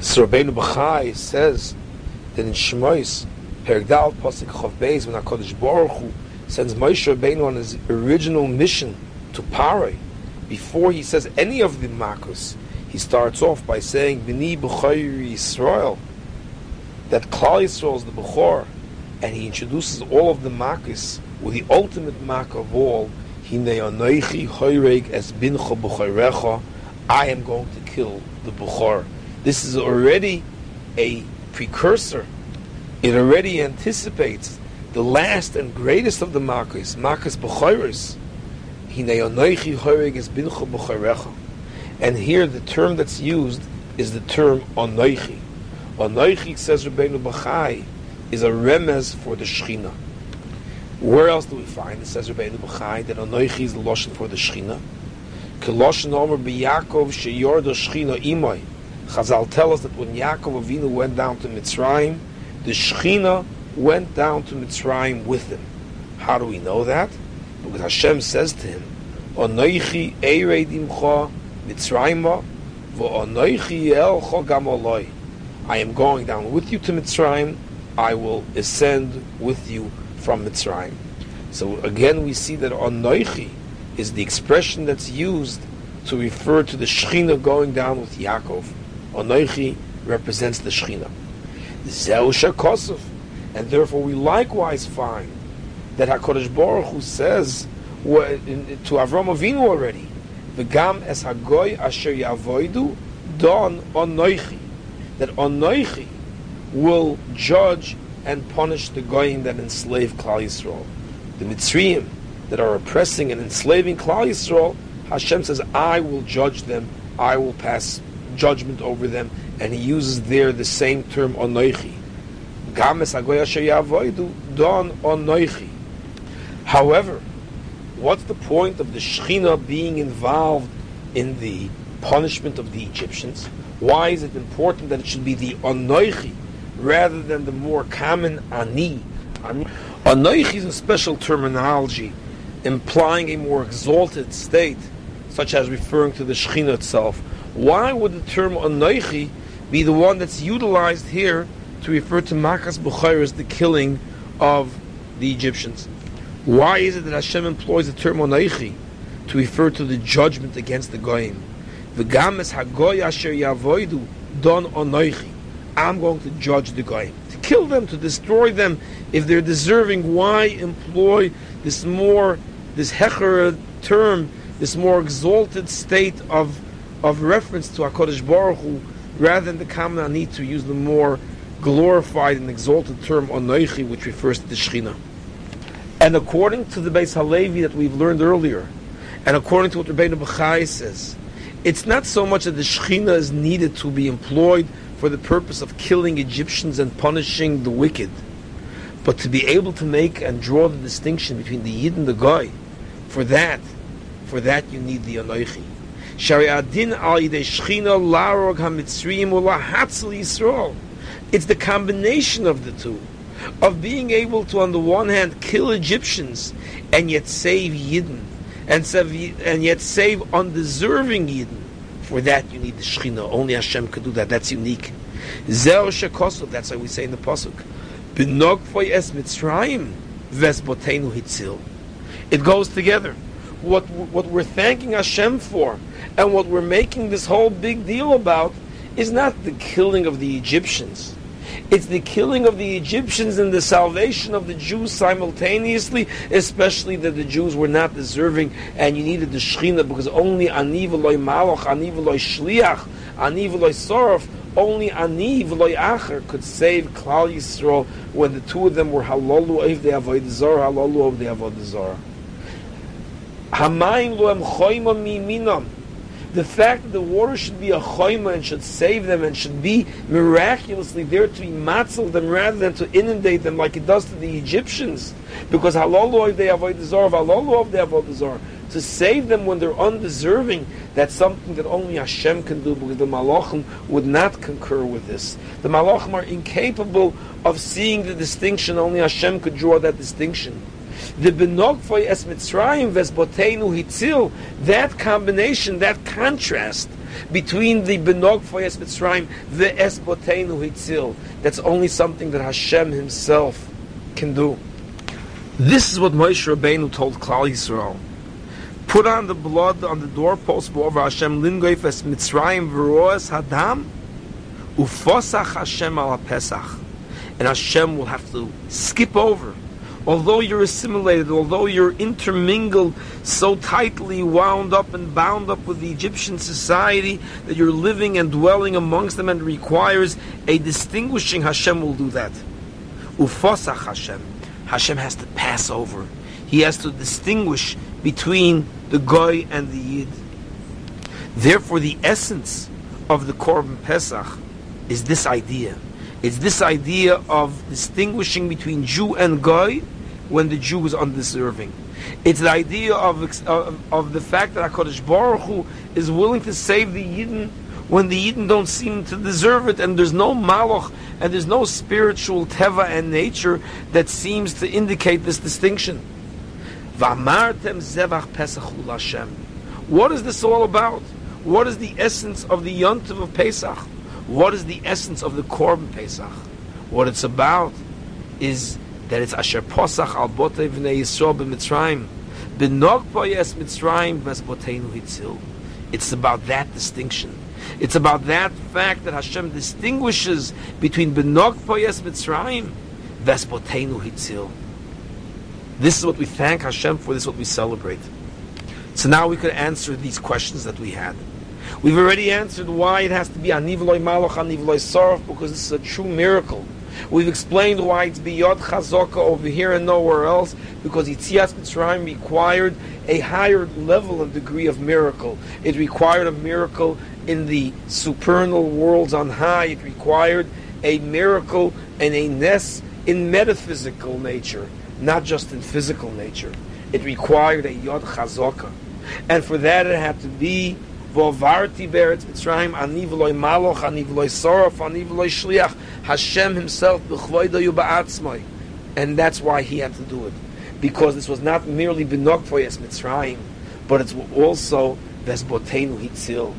So Rabbeinu Bachai says that in Shmois, Perigdal Pasik Chav Beis, when HaKadosh Baruch Hu sends Moshe Rabbeinu on his original mission to Paray, before he says any of the Makos, he starts off by saying, B'ni B'chayri Yisrael, that Klal Yisrael is the B'chor, and he introduces all of the Makos with the ultimate Mak of all, Hine Anoichi Hoyreg Es Bincha B'chayrecha, I am going to kill the B'chor. This is already a precursor. It already anticipates the last and greatest of the Makos, Makos B'chayres, and here the term that's used is the term onoichi. Onoichi, says Rabbeinu Bachai, is a remez for the Shechina. Where else do we find, it says Rabbeinu Bachai, that onoichi is the Lashon for the Shechina? Keloshin Omer b'Yakov sheyorda Shechina imoy. Chazal tell us that when Yaakov Avinu went down to Mitzrayim, the Shechina went down to Mitzrayim with him. How do we know that? Because Hashem says to him, Onoichi eiredimcha mitzrayim v'onoichi elcha gam oloi. I am going down with you to Mitzrayim. I will ascend with you from Mitzrayim. So again, we see that onoichi is the expression that's used to refer to the Shechina going down with Yaakov. Onoichi represents the Shechina. Zeu Kosov, and therefore we likewise find that Hakadosh Baruch Hu says to Avram Avinu already, "V'gam es hagoy asher yavoidu don onoichi," that onoichi will judge and punish the goyim that enslave Klal Yisrael, the Mitzrayim that are oppressing and enslaving Klal Yisrael. Hashem says, "I will judge them. I will pass judgment over them," and He uses there the same term onoichi. Onoichi. However, what's the point of the Shechina being involved in the punishment of the Egyptians? Why is it important that it should be the Anoichi rather than the more common Ani? Anoichi is a special terminology implying a more exalted state, such as referring to the Shechina itself. Why would the term Anoichi be the one that's utilized here to refer to Makas as the killing of the Egyptians? Why is it that Hashem employs the term onaichi to refer to the judgment against the goyim? V'games hagoy asher yavoidu don onaichi. I'm going to judge the goyim, to kill them, to destroy them if they're deserving. Why employ this more, this hecher term, this more exalted state of of reference to Hakadosh Baruch Hu, rather than the common ani to use the more glorified and exalted term onaichi, which refers to the Shechina. And according to the Beis Halevi that we've learned earlier, and according to what Rabbeinu Bachai says, it's not so much that the Shechina is needed to be employed for the purpose of killing Egyptians and punishing the wicked, but to be able to make and draw the distinction between the Yid and the Goy. For that, for that you need the Anoichi. It's the combination of the two of being able to, on the one hand, kill Egyptians and yet save Yidden, and, save, and yet save undeserving Yidden. For that, you need the Shechina. Only Hashem could do that. That's unique. Shekosov. That's why we say in the pasuk, "Binogfoy es Mitzrayim ves hitzil." It goes together. What what we're thanking Hashem for, and what we're making this whole big deal about, is not the killing of the Egyptians. It's the killing of the Egyptians and the salvation of the Jews simultaneously, especially that the Jews were not deserving and you needed the Shechina because only Ani v'loy Malach, Ani v'loy Shliach, Ani v'loy Sorof, only Ani v'loy Acher could save Klal Yisrael when the two of them were Halalu of the Avodah Zarah, Halalu of the Avodah Zarah. Hamayim lo em choyma the fact that the water should be a choima and should save them and should be miraculously there to be them rather than to inundate them like it does to the Egyptians. Because halal they avoid the zor, halal they avoid the. To save them when they're undeserving, that's something that only Hashem can do because the malachim would not concur with this. The malachim are incapable of seeing the distinction, only Hashem could draw that distinction the benogfoy es mitzrayim ves botenu hitzil, that combination, that contrast between the Benog Foyes Mitzrayim, the Esbotenu Hitzil. That's only something that Hashem Himself can do. This is what Moshe Rabbeinu told Klal Yisrael. Put on the blood on the doorpost over Hashem Lingoif es Mitzrayim v'roes Hadam ufosach Hashem al Pesach. And Hashem will have to skip over although you're assimilated, although you're intermingled, so tightly wound up and bound up with the Egyptian society that you're living and dwelling amongst them and requires a distinguishing, Hashem will do that. Ufosach Hashem. Hashem has to pass over. He has to distinguish between the Goy and the Yid. Therefore, the essence of the Korban Pesach is this idea. It's this idea of distinguishing between Jew and Goy when the Jew is undeserving. It's the idea of, of, of the fact that HaKadosh Baruch Hu is willing to save the Yidden when the Yidden don't seem to deserve it, and there's no malach, and there's no spiritual teva and nature that seems to indicate this distinction. What is this all about? What is the essence of the yontiv of Pesach? What is the essence of the Korban Pesach? What it's about is that it's Asher Posach al Botei V'nei Yisrael b'Mitzrayim. B'nog Poyes Mitzrayim V'esboteinu Hitzil. It's about that distinction. It's about that fact that Hashem distinguishes between B'nog Poyes Mitzrayim V'esboteinu Hitzil. This is what we thank Hashem for. This is what we celebrate. So now we could answer these questions that we had. We've already answered why it has to be Anivloi Malach, Anivloi Sarf, because this is a true miracle. We've explained why it's biyot chazaka over here and nowhere else, because Yitzias Mitzrayim required a higher level and degree of miracle. It required a miracle in the supernal worlds on high. It required a miracle and a ness in metaphysical nature, not just in physical nature. It required a yod chazaka. And for that it had to be Vovarti beretz Mitzrayim, ani maloch, ani sorof, ani shliach, Hashem himself, b'chvoidayu ba'atzmai. And that's why he had to do it. Because this was not merely Binok for Yes Mitzrayim, but it's also Vesbotenu Hitzil.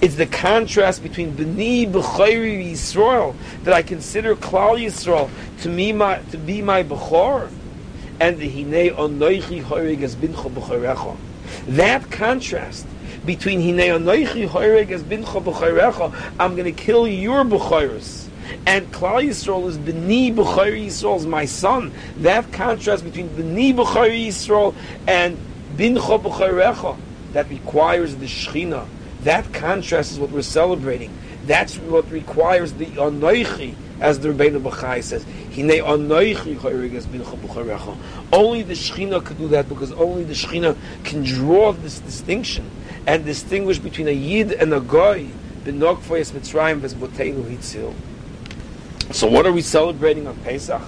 It's the contrast between B'ni B'chayri Yisrael, that I consider Klal Yisrael to, me my, to be my B'chor, and the Hinei Onoichi Hoyrig as Bincho. That contrast between Hinei Anoichi I'm going to kill your B'chayres. And Klal Yisrael is B'ni B'chayr Yisrael is my son. That contrast between B'ni B'chayr Yisrael and Bincha B'chayrecha, that requires the Shechina. That contrast is what we're celebrating. That's what requires the Anoichi, as the Rebbeinu B'chai says. Hinei Anoichi Hoyreg Bincha. Only the Shechina could do that because only the Shechina can draw this distinction and distinguish between a Yid and a Goy. So what are we celebrating on Pesach?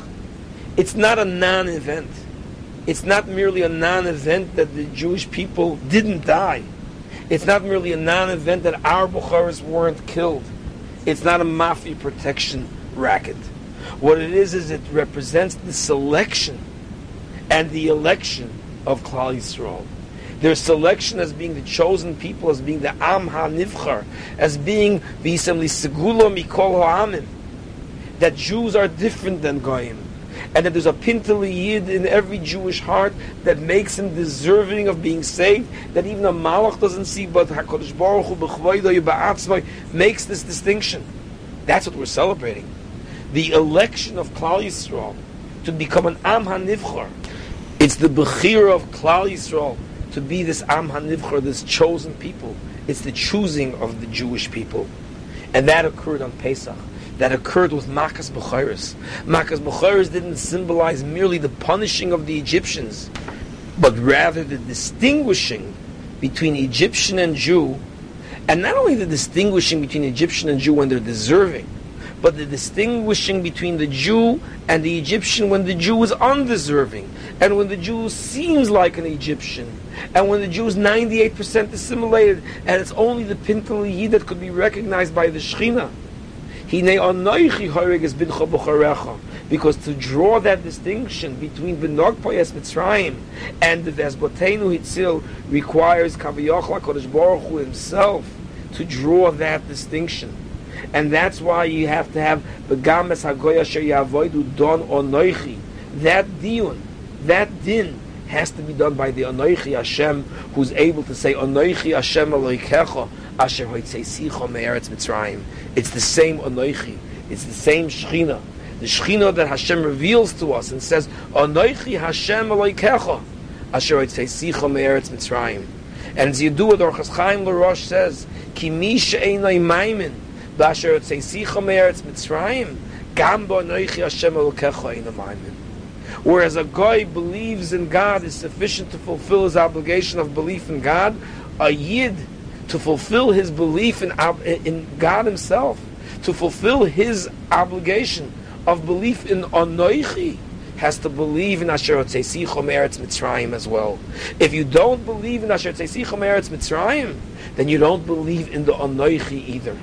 It's not a non-event. It's not merely a non-event that the Jewish people didn't die. It's not merely a non-event that our Bukharis weren't killed. It's not a mafia protection racket. What it is is it represents the selection and the election of Klal Yisrael their selection as being the chosen people, as being the Am HaNivchar, as being the V'isem Segula Mikol Ha'amim, that Jews are different than Goyim, and that there's a Pintali Yid in every Jewish heart that makes him deserving of being saved, that even a Malach doesn't see, but HaKadosh Baruch Hu makes this distinction. That's what we're celebrating. The election of Klal Yisrael to become an Am HaNivchar. It's the Bechira of Klal Yisrael to be this Am HaNivchar, this chosen people. It's the choosing of the Jewish people. And that occurred on Pesach. That occurred with Makas B'chayris. Makas B'chayris didn't symbolize merely the punishing of the Egyptians, but rather the distinguishing between Egyptian and Jew, and not only the distinguishing between Egyptian and Jew when they're deserving, but the distinguishing between the Jew and the Egyptian when the Jew is undeserving, and when the Jew seems like an Egyptian, and when the Jew is 98% assimilated, and it's only the Pintel Yid that could be recognized by the Shechina. Because to draw that distinction between Benog Poyes Mitzrayim and the Vesbotenu Hitzil requires Kaviyach Kodesh Baruch Hu himself to draw that distinction. And that's why you have to have Begames Hagoya Sheyavoidu Don Onoichi. That diun, that din, has to be done by the Onoichi Hashem, who's able to say Onoichi Hashem Eloikecha Asher Hoitzei Me'eretz Mitzrayim. It's the same Onoichi. It's the same Shechina. The Shechina that Hashem reveals to us and says Onoichi Hashem Eloikecha Asher Hoitzei Me'eretz Mitzrayim. And as you do with Orchas Chaim LaRosh says, Ki mi she'enai maimin, b'asher Sicha me'eretz Mitzrayim, gam bo noichi Hashem elokecha eina maimin. Whereas a goy believes in God is sufficient to fulfill his obligation of belief in God, a yid to fulfill his belief in, in God himself, to fulfill his obligation of belief in Anoichi, has to believe in Asher Tzesichom Eretz Mitzrayim as well. If you don't believe in Asher Tzesichom Eretz Mitzrayim, then you don't believe in the Anoichi either.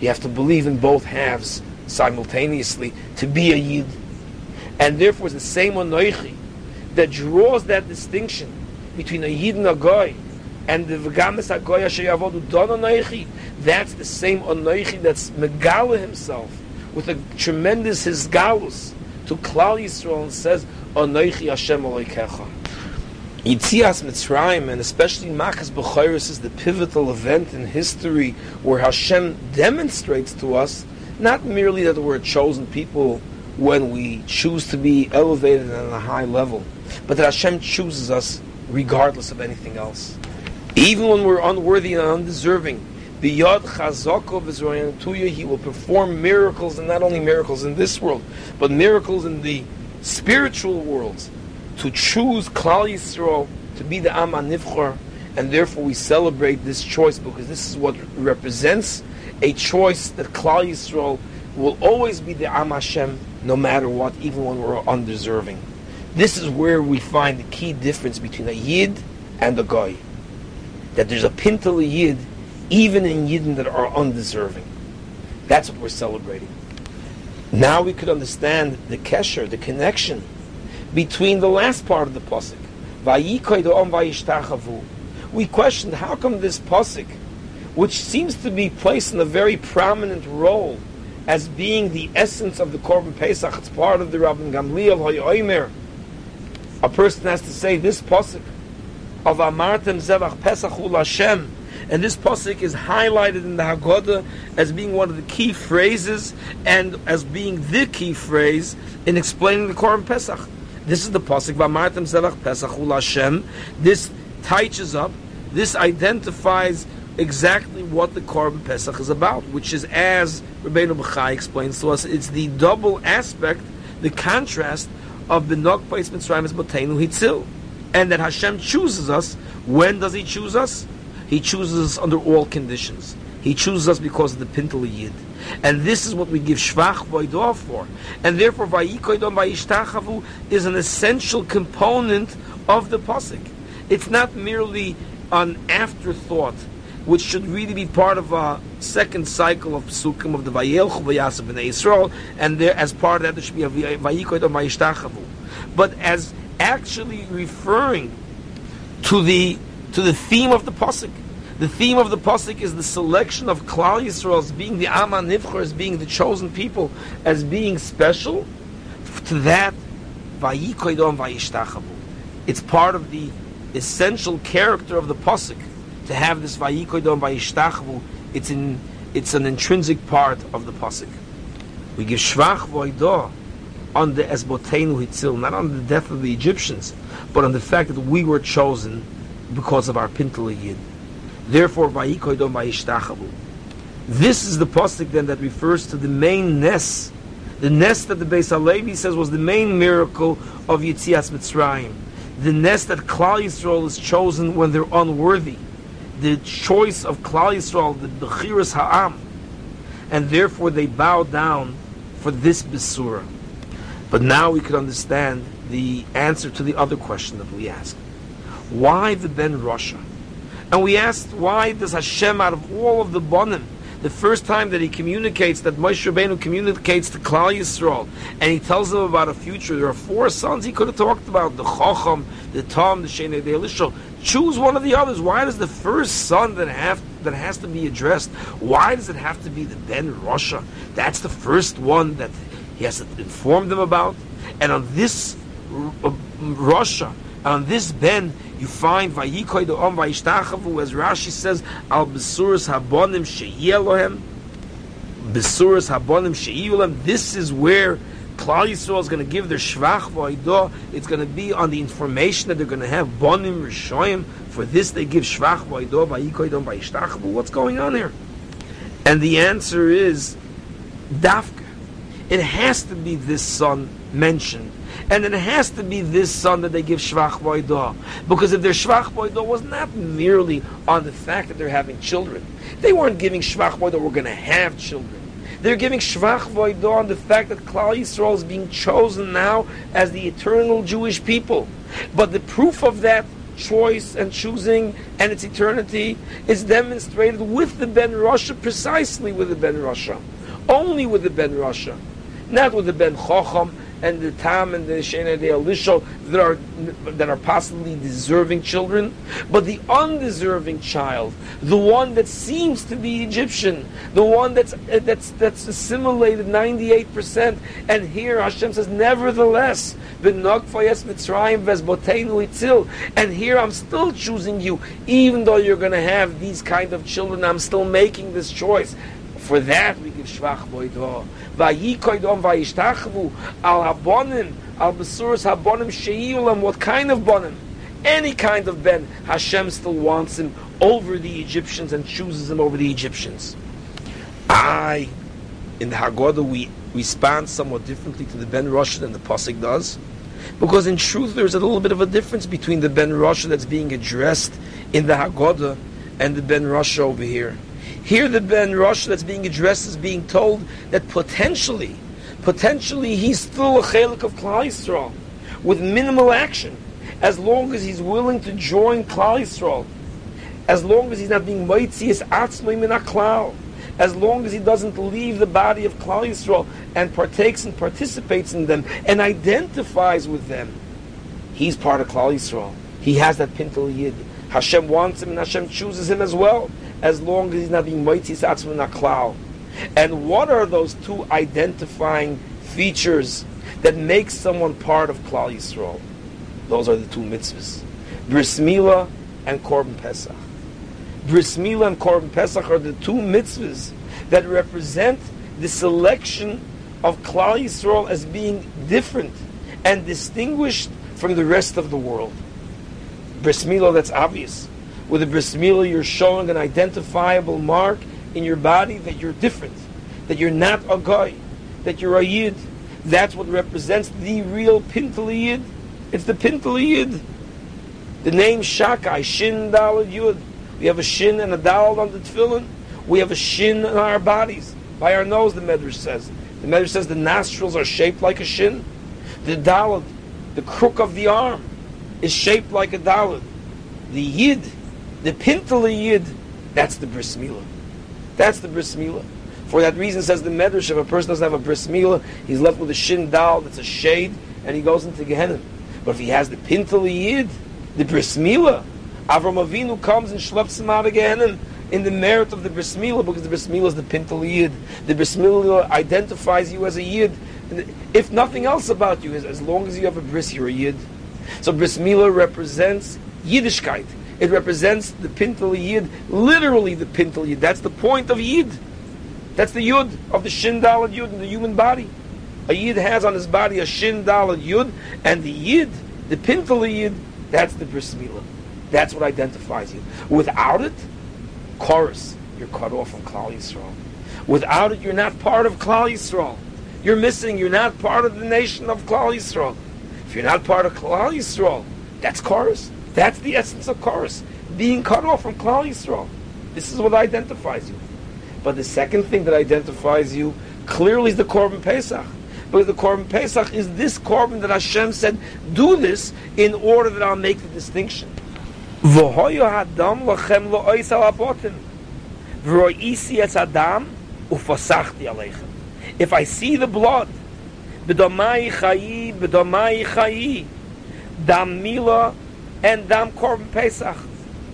You have to believe in both halves simultaneously to be a Yid. And therefore it's the same Anoichi that draws that distinction between a Yid and a Goy and the V'gamis HaGoy Asher Yavodu Don Anoichi. That's the same Anoichi that's Megala himself with a tremendous Hisgalus to Klal Yisrael and says, Onoichi Hashem Eloikecha. Yitzias Mitzrayim, and especially Machas B'chayris, is the pivotal event in history where Hashem demonstrates to us not merely that we're a chosen people when we choose to be elevated on a high level, but that Hashem chooses us regardless of anything else. Even when we're unworthy and undeserving, the Yad Chazako V'Zroyantuya, he will perform miracles, and not only miracles in this world, but miracles in the spiritual worlds, to choose Klal Yisrael to be the Am Nivchor, and therefore we celebrate this choice because this is what represents a choice that Klal Yisrael will always be the Am Hashem, no matter what, even when we're undeserving. This is where we find the key difference between a Yid and a Goy. That there's a Pintel Yid even in Yidden that are undeserving. That's what we're celebrating. Now we could understand the kesher, the connection between the last part of the pasuk. We questioned how come this pasuk, which seems to be placed in a very prominent role as being the essence of the Korban Pesach, it's part of the Rabban Gamliel Hoyoimer. A person has to say this pasuk of Amartem Zevach Pesach Ul Hashem and this pasuk is highlighted in the Haggadah as being one of the key phrases and as being the key phrase in explaining the Korban Pesach. This is the pasuk Vamartem Zevach Pesach Ul Hashem. This teaches up. This identifies exactly what the Korban Pesach is about, which is, as Rabbeinu Bechai explains to us, it's the double aspect, the contrast of Benok Pais Mitzrayim as Botenu Hitzil. And that Hashem chooses us. When does He choose us? He chooses us under all conditions. He chooses us because of the Pintel Yid. And this is what we give Shvach Voidor for. And therefore, Vayikoidom Vayishtachavu is an essential component of the Pasik. It's not merely an afterthought, which should really be part of a second cycle of Psukim of the Vayelchu Vayasav and Israel, and there, as part of that, there should be a Vayikoidom Vayishtachavu. But as actually referring to the to the theme of the pasuk. The theme of the pasuk is the selection of Klal Yisrael as being the Amma Nivchor, as being the chosen people, as being special. To that, Vayikoidom Vayishtachavu. It's part of the essential character of the pasuk to have this Vayikoidom Vayishtachavu. It's in it's an intrinsic part of the pasuk. We give Shvach Voidah on the Esbotenu Hitzil, not on the death of the Egyptians, but on the fact that we were chosen because of our Pintel Yid. Therefore, Vayikoidom Vayishtachavu. This is the pasuk then that refers to the main ness, the ness that the Beis Halevi says was the main miracle of Yitzias Mitzrayim, the ness that Klal Yisrael is chosen when they're unworthy, the choice of Klal Yisrael, the Bechiras Ha'am, and therefore they bow down for this Besura. But now we could understand the answer to the other question that we asked. Why the Ben Rasha? And we asked, why does Hashem, out of all of the Bonim, the first time that he communicates, that Moshe Rabbeinu communicates to Klal Yisrael, and he tells them about a future, there are four sons he could have talked about, the Chacham, the Tom, the Shenei, the Elishal, Choose one of the others. Why does the first son that have that has to be addressed? Why does it have to be the Ben Rasha? That's the first one that he has to inform them about. And on this uh, Rasha, on this Ben, you find Vayikoy the Om Vayishtachavu, as Rashi says, Al Besuras Habonim Sheyelohem, Besuras Habonim Sheyelohem. This is where Klal Yisrael is going to give their shvach v'aidah. It's going to be on the information that they're going to have bonim rishoyim. For this, they give shvach v'aidah v'yikoidom v'yishtachavu. What's going on here? And the answer is dafka. It has to be this son mentioned. And it has to be this son that they give shvach v'aidah. Because if their shvach v'aidah was not merely on the fact that they're having children, they weren't giving shvach v'aidah, we're going to have children. They're giving shvach voidah on the fact that Klal Yisrael is being chosen now as the eternal Jewish people. But the proof of that choice and choosing and its eternity is demonstrated with the Ben Rasha, precisely with the Ben Rasha. Only with the Ben Rasha. Not with the Ben Chocham, and the Tam and the Shena de Elisha that are that are possibly deserving children, but the undeserving child, the one that seems to be Egyptian, the one that's uh, that's that's assimilated ninety eight percent, and here Hashem says, nevertheless, and here I'm still choosing you, even though you're going to have these kind of children. I'm still making this choice. For that we give shvach boidah. Vayikoidom vayishtachvu al habonim al besuras habonim sheiulam. What kind of bonim? Any kind of ben. Hashem still wants him over the Egyptians and chooses him over the Egyptians. I, in the Haggadah, we respond somewhat differently to the Ben Rasha than the Pasuk does. Because in truth, there's a little bit of a difference between the Ben Rasha that's being addressed in the Haggadah and the Ben Rasha over here. Here the Ben Rosh that's being addressed is being told that potentially, potentially he's still a chelik of Klal Yisrael with minimal action, as long as he's willing to join Klal Yisrael, as long as he's not being moitzias atzmai min klal, as long as he doesn't leave the body of Klal Yisrael and partakes and participates in them and identifies with them, he's part of Klal Yisrael. He has that pintel yid. Hashem wants him and Hashem chooses him as well as long as he's not being moitzis atzma naklal. And what are those two identifying features that make someone part of Klal Yisrael? Those are the two mitzvahs. Bris Milah and Korban Pesach. Bris Milah and Korban Pesach are the two mitzvahs that represent the selection of Klal Yisrael as being different and distinguished from the rest of the world. Bris Milah, that's obvious. With a bris milah, you're showing an identifiable mark in your body that you're different, that you're not a goy, that you're a yid. That's what represents the real pintel yid. It's the pintel yid. The name Shakai, Shin Dalad Yud. We have a shin and a dal on the tefillin. We have a shin in our bodies. By our nose, the Medrash says. The Medrash says the nostrils are shaped like a shin. The dalad, the crook of the arm, is shaped like a dalad. The yid the Pintel Yid, that's the bris milah. That's the bris milah. For that reason, says the Medrash, if a person doesn't have a bris milah, he's left with a shin dal that's a shade, and he goes into Gehenna. But if he has the Pintel Yid, the bris milah, Avram Avinu comes and schleps him out of Gehenna in the merit of the bris milah, because the bris milah is the Pintel Yid. The bris milah identifies you as a Yid. If nothing else about you is, as long as you have a bris, you're a Yid. So bris milah represents Yiddishkeit. It represents the pintel yid, literally the pintel yid. That's the point of yid. That's the yud of the shin dalad yud in the human body. A yid has on his body a shin dalad yud, and the yid, the pintel yid, that's the bris milah. That's what identifies you. Without it, chorus, you're cut off from Klal Yisrael. Without it, you're not part of Klal Yisrael. You're missing. You're not part of the nation of Klal Yisrael. If you're not part of Klal Yisrael, that's chorus. That's the essence of chorus, being cut off from Klal Yisrael. This is what identifies you. But the second thing that identifies you clearly is the Korban Pesach. Because the Korban Pesach is this Korban that Hashem said, do this in order that I'll make the distinction. If I see the blood, b'domai chayi, b'domai chayi, dam mila and Dam Korban Pesach.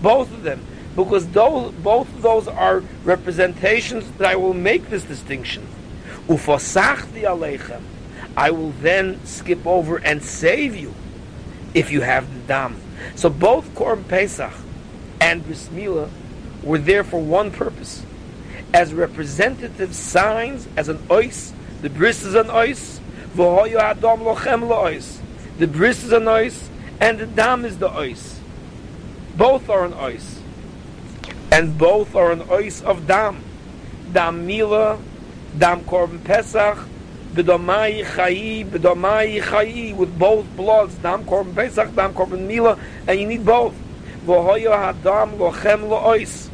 Both of them. Because those, both of those are representations that I will make this distinction. Ufosachti aleichem. I will then skip over and save you if you have the dam. So both Korban Pesach and Bris Milah were there for one purpose, as representative signs, as an ois. The bris is an ois, v'hoyo adam lochem lois. The bris is an ois, and the dam is the ois. Both are an ois, and both are an ois of dam. Dam Milah, dam Korban Pesach, b'domai chayi, b'domai chayi, with both bloods, dam Korban Pesach, dam Korban mila, and you need both. V'hoyo hadam lochem lois.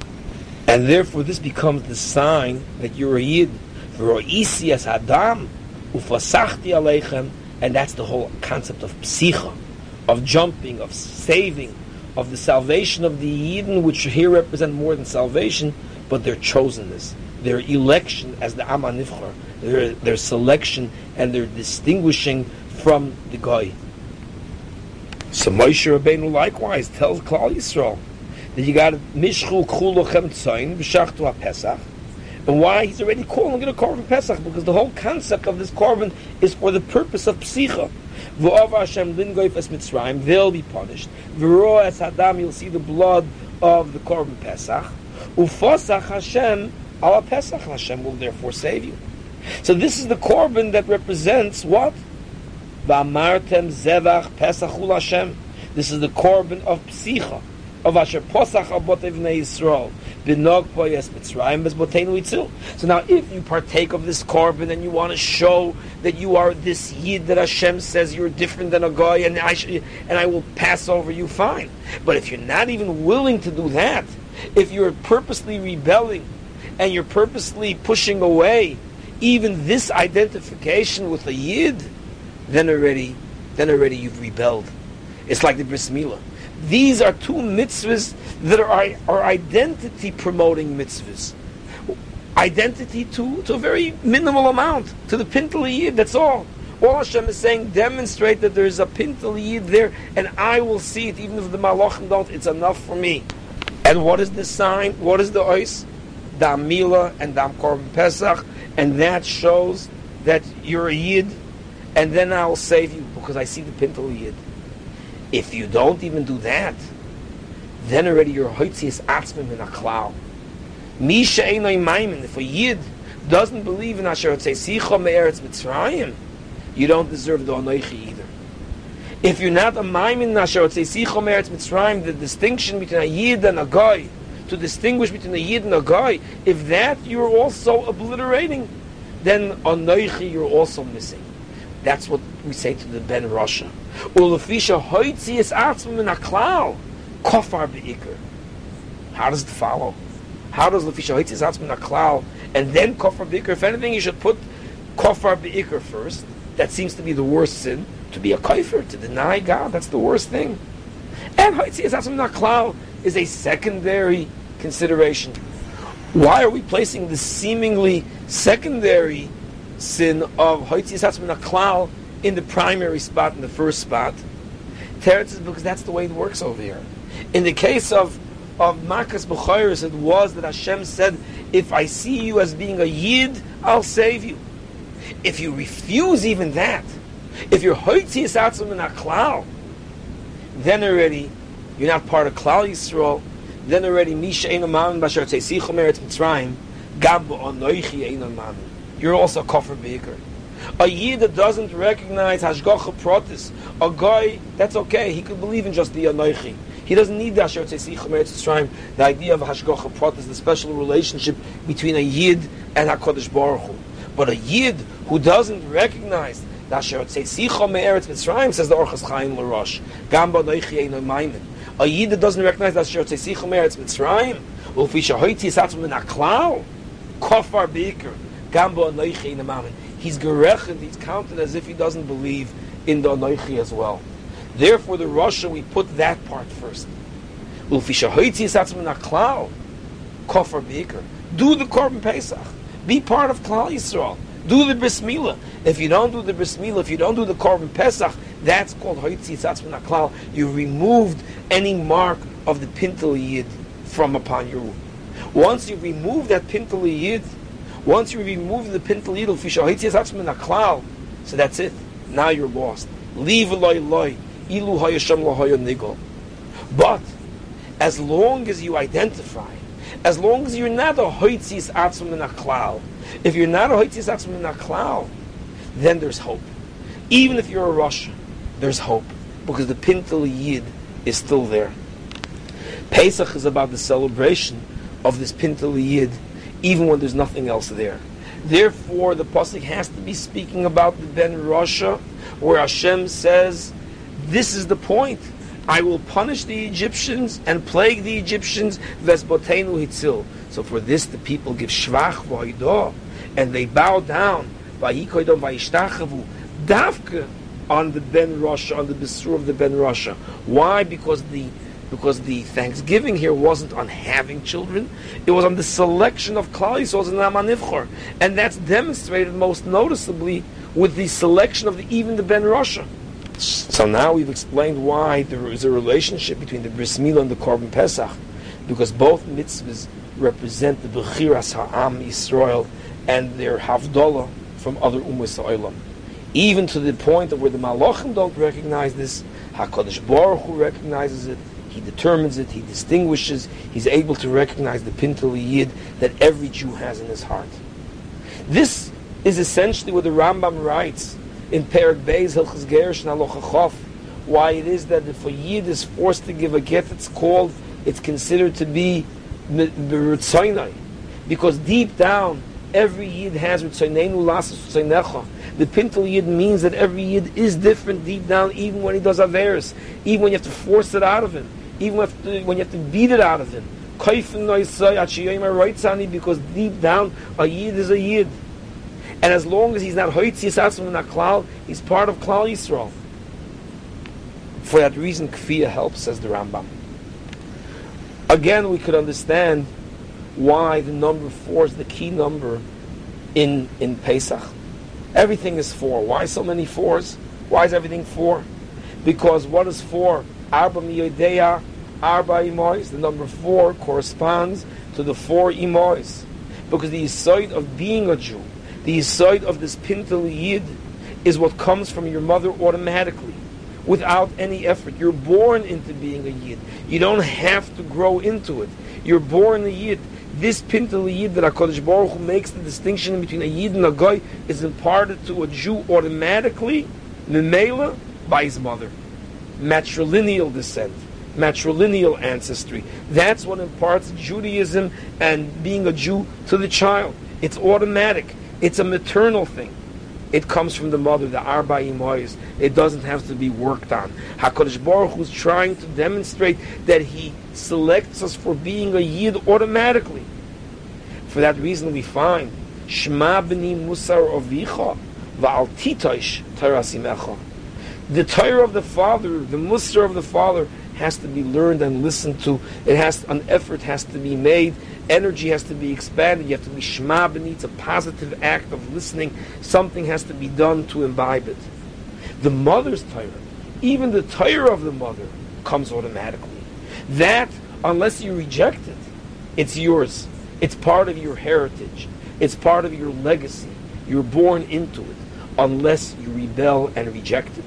And therefore, this becomes the sign that you're a Yid. V'ro'isi as Adam, ufasachti aleichem, and that's the whole concept of psicha, of jumping, of saving, of the salvation of the Yidden, which here represent more than salvation, but their chosenness, their election as the Amma Nifchar, their, their selection and their distinguishing from the Goy. So Moshe Rabbeinu likewise tells Klal Yisrael, that you got mishchu chulochem tzayin b'shachtu pesach, and why he's already calling it a korban pesach because the whole concept of this korban is for the purpose of psicha. V'ov Hashem lingoif es mitzrayim, they'll be punished. V'ro es hadam, you'll see the blood of the korban pesach. Ufosach Hashem ala pesach, Hashem will therefore save you. So this is the korban that represents what? V'amartem zevach Pesachul Hashem. This is the korban of psicha of Asher Posach Abot Evnei Yisrael. So now, if you partake of this korban and you want to show that you are this Yid that Hashem says you're different than a goy, and I sh- and I will pass over you, fine. But if you're not even willing to do that, if you're purposely rebelling and you're purposely pushing away even this identification with a Yid, then already, then already you've rebelled. It's like the bris milah. These are two mitzvahs that are, are identity promoting mitzvahs. Identity to, to a very minimal amount, to the pintel yid, that's all. All Hashem is saying, demonstrate that there is a pintel yid there, and I will see it, even if the malachim don't, it's enough for me. And what is the sign? What is the ois? Dam Milah and Dam Korban Pesach, and that shows that you're a yid, and then I will save you because I see the pintel yid. If you don't even do that, then already you're hoitzias atzmim in a klal. Misha einoi maimin. If a yid doesn't believe in Asher Sicha Me'eretz Mitzrayim, you don't deserve the Anoichi either. If you're not a maimin in Asher Sicha Me'eretz Mitzrayim, the distinction between a yid and a guy, to distinguish between a yid and a guy, if that you're also obliterating, then Anoichi you're also missing. That's what we say to the Ben Rasha. Ulafisha hoitzi is atzmim in a klal. Kofar beikr. How does it follow? How does Lafisha hoitzi is atzmim in a klal and then kofar beikr? If anything, you should put kofar beikr first. That seems to be the worst sin. To be a kaifer, to deny God, that's the worst thing. And hoitzi is atzmim in a klal is a secondary consideration. Why are we placing the seemingly secondary sin of hoitzi is atzmim in a klal in the primary spot, in the first spot. Teretz is because that's the way it works over here. In the case of of Makas B'chayris, it was that Hashem said, if I see you as being a Yid, I'll save you. If you refuse even that, if you're Hoitzi Yisatzim in Klal, then already you're not part of Klal Yisrael, then already Misha Ein Amamin Bashar Tzeisichom Eretz Mitzrayim, Gam Bo'onoichi Ein Amamin. You're also Kofar Be'ikr. A yid that doesn't recognize Hashgacha Protis, a goy, that's okay, he could believe in just the Anoichi. He doesn't need the Asher Tzeichim Eretz the idea of Hashgacha Protis, the special relationship between a yid and HaKadosh Baruch Hu. But a yid who doesn't recognize the Asher Tzeichim Eretz Mitzrayim, says the Orchas Chaim L'Rosh, Gamba Noichi Eino Maimin. A yid that doesn't recognize the Asher Tzeichim Eretz Mitzrayim, Ufisha Hoiti Satzum in Aklal, Kofar Beker, Gamba Noichi Eino Maimin he's gerechet, he's counted as if he doesn't believe in the Anoichi as well. Therefore, the Rasha, we put that part first. Do the Korban Pesach. Be part of Klal Yisrael. Do the Bris Milah. If you don't do the Bris Milah, if you don't do the Korban Pesach, That's called Hoitzi Tzatzman Aklal. You removed any mark of the Pintel Yid from upon your womb. Once you remove that Pintel Yid, once you remove the Tzatzman Aklal, so that's it. Now you're lost. Leave loy loy. Ilu hayasham nigol. But as long as you identify, as long as you're not a hoitzis atzum in a if you're not a hoitzis atzum in a then there's hope. Even if you're a Russian, there's hope because the pintel yid is still there. Pesach is about the celebration of this pintel yid, even when there's nothing else there. Therefore, the pasuk has to be speaking about the ben Rasha, where Hashem says, "This is the point." I will punish the Egyptians and plague the Egyptians, vesbotenu hitzil. So for this the people give shvach v'hoidah, and they bow down, v'yikoidom v'yishtachavu, davka on the Ben Rasha, on the Besur of the Ben Rasha. Why? Because the because the thanksgiving here wasn't on having children, it was on the selection of Yisrael and Amanivchor. And that's demonstrated most noticeably with the selection of the, even the Ben Rasha. So now we've explained why there is a relationship between the Bris Milah and the Korban Pesach, because both mitzvahs represent the Bechiras Ha'am Yisrael and their Havdalah from other Ummah. Even to the point of where the Malachim don't recognize this, HaKadosh Baruch Hu recognizes it, he determines it, he distinguishes, he's able to recognize the Pintel Yid that every Jew has in his heart. This is essentially what the Rambam writes in Perak Beis Hilchas Gerish and Chof, why it is that if a Yid is forced to give a get, it's called, it's considered to be Ritzainai. Because deep down, every Yid has Ritzainenu Lasas Ritzainecha. The Pintel Yid means that every Yid is different deep down, even when he does Averis, even when you have to force it out of him, even when you have to beat it out of him. Because deep down, a Yid is a Yid. And as long as he's not Hoitzi Yisatzim not Klal, he's part of Klal Yisrael. For that reason, Kfiyah helps, says the Rambam. Again, we could understand why the number four is the key number in, in Pesach. Everything is four. Why so many fours? Why is everything four? Because what is four? Arba miyodeya, arba imois. The number four corresponds to the four imois. Because the side of being a Jew the side of this pintel yid is what comes from your mother automatically, without any effort. You're born into being a yid. You don't have to grow into it. You're born a yid. This pintel yid that Hakadosh Baruch Hu makes the distinction between a yid and a goy is imparted to a Jew automatically, memela, by his mother, matrilineal descent matrilineal ancestry. That's what imparts Judaism and being a Jew to the child. It's automatic. It's a maternal thing. It comes from the mother, the Arba Imoyes. It doesn't have to be worked on. HaKadosh Baruch Hu is trying to demonstrate that He selects us for being a Yid automatically. For that reason we find Shema b'ni musar ovicha va'al titosh tarasimecha. The Torah of the Father, the Musar of the Father, has to be learned and listened to. It has an effort has to be made energy has to be expanded. You have to be shma It's a positive act of listening. Something has to be done to imbibe it. The mother's Torah, even the Torah of the mother, comes automatically. That, unless you reject it, it's yours. It's part of your heritage. It's part of your legacy. You're born into it, unless you rebel and reject it.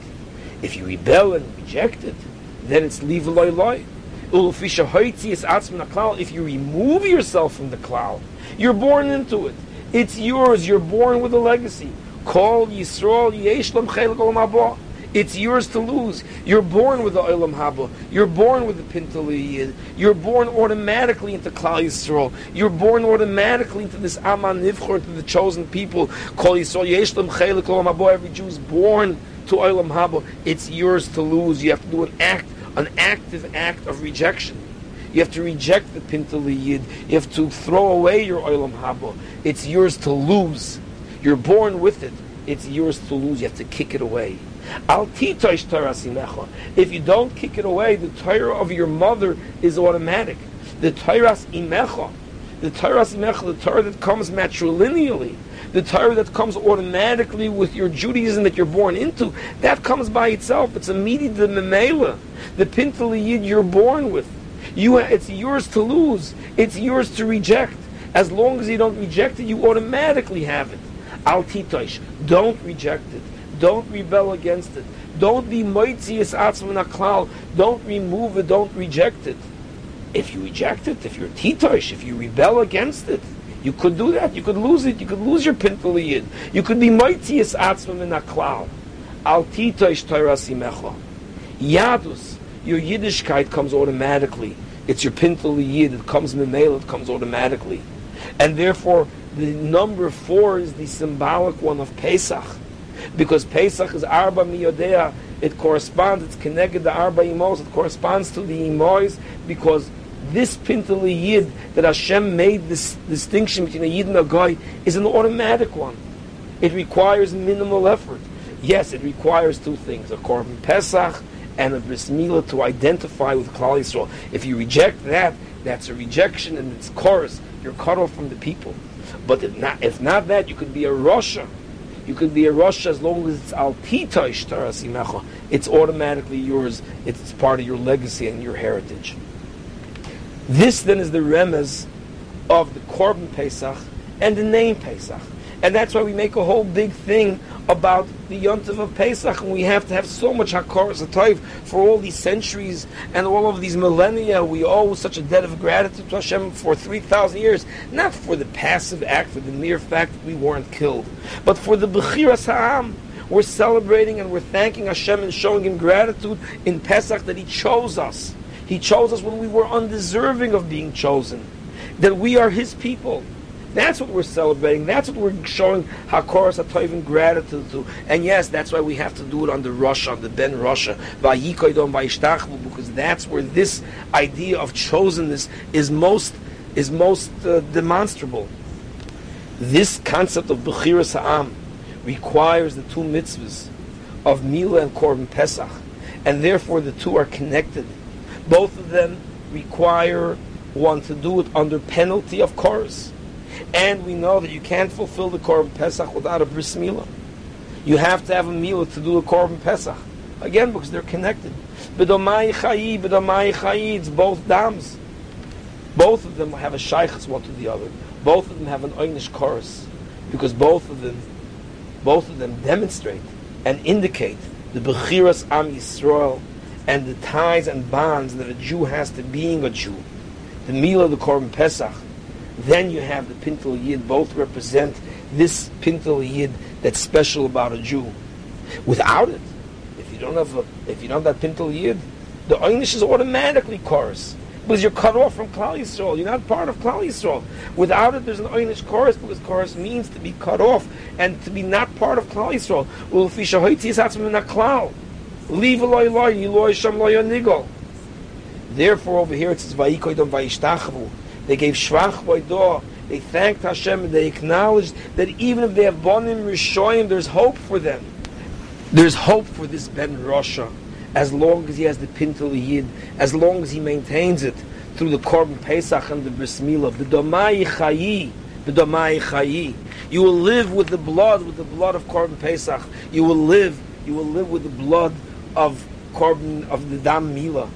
If you rebel and reject it, then it's leave loy loy. If you remove yourself from the cloud, you're born into it. It's yours. You're born with a legacy. Call Yisrael Yeshlam It's yours to lose. You're born with the Olam Haba. You're born with the Pintaliyid. You're born automatically into Klal Yisrael. You're born automatically into this Aman Nivchor, to the chosen people. Call Yisrael Yeshlam Chelik Olam Haba. Every Jew is born to Olam Haba. It's yours to lose. You have to do an act an active act of rejection. You have to reject the Pintali Yid. You have to throw away your Olam Haba. It's yours to lose. You're born with it. It's yours to lose. You have to kick it away. If you don't kick it away, the Torah of your mother is automatic. The Torah imecha, The Torah the Torah that comes matrilineally, the Torah that comes automatically with your Judaism that you're born into, that comes by itself. It's immediate the memela, the pintal yid you're born with. You, it's yours to lose. It's yours to reject. As long as you don't reject it, you automatically have it. Al titosh. Don't reject it. Don't rebel against it. Don't be moitzias atzman aklal. Don't remove it. Don't reject it. If you reject it, if you're titosh, if you rebel against it, you could do that. You could lose it. You could lose your pintaliyid. You could be mightiest atzman in aklal. Al titosh toirasimecha. Yadus. Your Yiddishkeit comes automatically. It's your pintaliyid. It comes memel. It comes automatically. And therefore, the number four is the symbolic one of Pesach. Because Pesach is Arba Miyodea, it corresponds, it's connected to Arba Imos, it corresponds to the Imois, because this Pintali Yid that Hashem made this distinction between a Yid and a goy is an automatic one. It requires minimal effort. Yes, it requires two things, a Korban Pesach and a Bris Milah to identify with Klal Yisrael. If you reject that, that's a rejection and it's chorus. You're cut off from the people. But if not, if not that, you could be a Rasha. You could be a Rasha as long as it's al titoish It's automatically yours. It's part of your legacy and your heritage. This then is the remez of the Korban Pesach and the name Pesach. And that's why we make a whole big thing about the Yontiv of Pesach, and we have to have so much Hakaras Atayv for all these centuries and all of these millennia. We owe such a debt of gratitude to Hashem for 3,000 years, not for the passive act, for the mere fact that we weren't killed, but for the Bechiras Ha'am. We're celebrating and we're thanking Hashem and showing Him gratitude in Pesach that He chose us. He chose us when we were undeserving of being chosen, that we are His people that's what we're celebrating. That's what we're showing Hakoras Hatoivim gratitude to. And yes, that's why we have to do it on the Rosh, on the Ben Rosh, because that's where this idea of chosenness is most is most uh, demonstrable. This concept of Bechiras Ha'am requires the two mitzvahs of Mila and Korban Pesach, and therefore the two are connected. Both of them require one to do it under penalty of course and we know that you can't fulfill the Korban Pesach without a bris milah. You have to have a milah to do a Korban Pesach. Again, because they're connected. B'domai chayi, b'domai chayi, it's both dams. Both of them have a shaykhs one to the other. Both of them have an oynish chorus. Because both of them, both of them demonstrate and indicate the Bechiras Am Yisrael and the ties and bonds that a Jew has to being a Jew. The meal of the Korban Pesach, then you have the Pintel Yid. Both represent this Pintel Yid that's special about a Jew. Without it, if you don't have a, if you don't have that Pintel Yid, the Einish is automatically chorus because you're cut off from Klal Yisrael. You're not part of Klal Yisrael. Without it, there's an Einish chorus because chorus means to be cut off and to be not part of Klal Yisrael. Leave loy loy, loy sham loy nigol. Therefore, over here it says vayikoydom vayishtachavu. They gave Shvach Boidah. They thanked Hashem and they acknowledged that even if they have Bonim Rishoyim, there's hope for them. There's hope for this Ben Rosha as long as he has the Pintel Yid, as long as he maintains it through the Korban Pesach and the Bris Milah. B'domai Chayi, B'domai Chayi. You will live with the blood, with the blood of Korban Pesach. You will live, you will live with the blood of Korban, of the Dam Milah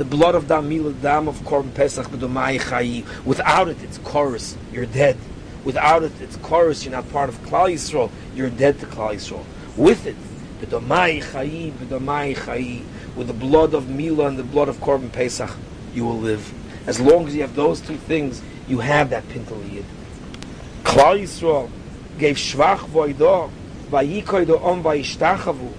the blood of Damil, the dam of Korban Pesach, B'domai Chayi. Without it, it's chorus. You're dead. Without it, it's chorus. You're not part of Klal Yisrael. You're dead to Klal Yisrael. With it, B'domai Chayi, B'domai Chayi. With the blood of Mila and the blood of Korban Pesach, you will live. As long as you have those two things, you have that Pintel Yid. Klal Yisrael gave Shvach Voidah, Vayikoy Do'om Vayishtachavu,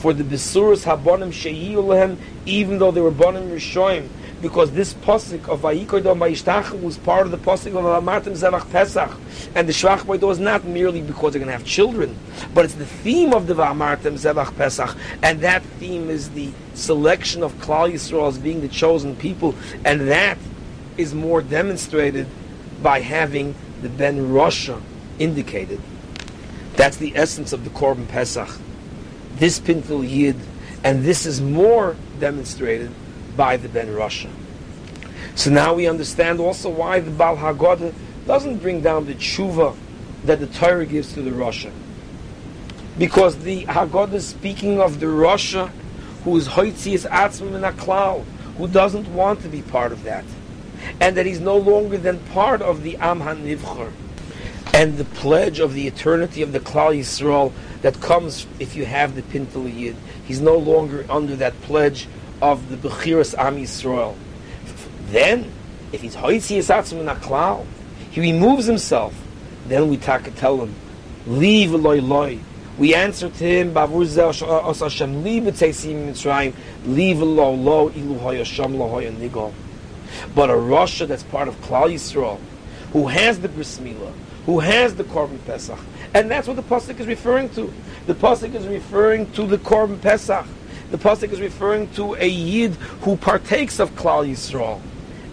for the Besuras Habonim Sheyiulehem, even though they were Bonim Rishoim, because this posik of Vayikoidom Vayishtach was part of the posik of Amartim Zevach Pesach, and the Shvach Boido was not merely because they're going to have children, but it's the theme of the Amartim Zevach Pesach, and that theme is the selection of Klal Yisrael as being the chosen people, and that is more demonstrated by having the Ben Rasha indicated. That's the essence of the Korban Pesach this Pintel Yid, and this is more demonstrated by the Ben Rasha. So now we understand also why the Baal Haggadah doesn't bring down the tshuva that the Torah gives to the Rasha. Because the Haggadah is speaking of the Rasha who is hoitzias atzmim in a Klal, who doesn't want to be part of that. And that he's no longer than part of the Am HaNivchar. And the pledge of the eternity of the Klal Yisrael that comes if you have the Pintel Yid. He's no longer under that pledge of the Bechiras Am Yisrael. Then, if he's hoitzias atzmim in Klal, he removes himself. Then we tell him, leave loy loy, we answer to him, Bavur uh, Os Hashem, leave it Teisim Mitzrayim, leave lo lo ilu hoya sham lo hoya nigol. But a Rasha that's part of Klal Yisrael, who has the Bris Milah, who has the Korban Pesach, and that's what the pasuk is referring to. The pasuk is referring to the Korban Pesach. The pasuk is referring to a Yid who partakes of Klal Yisrael.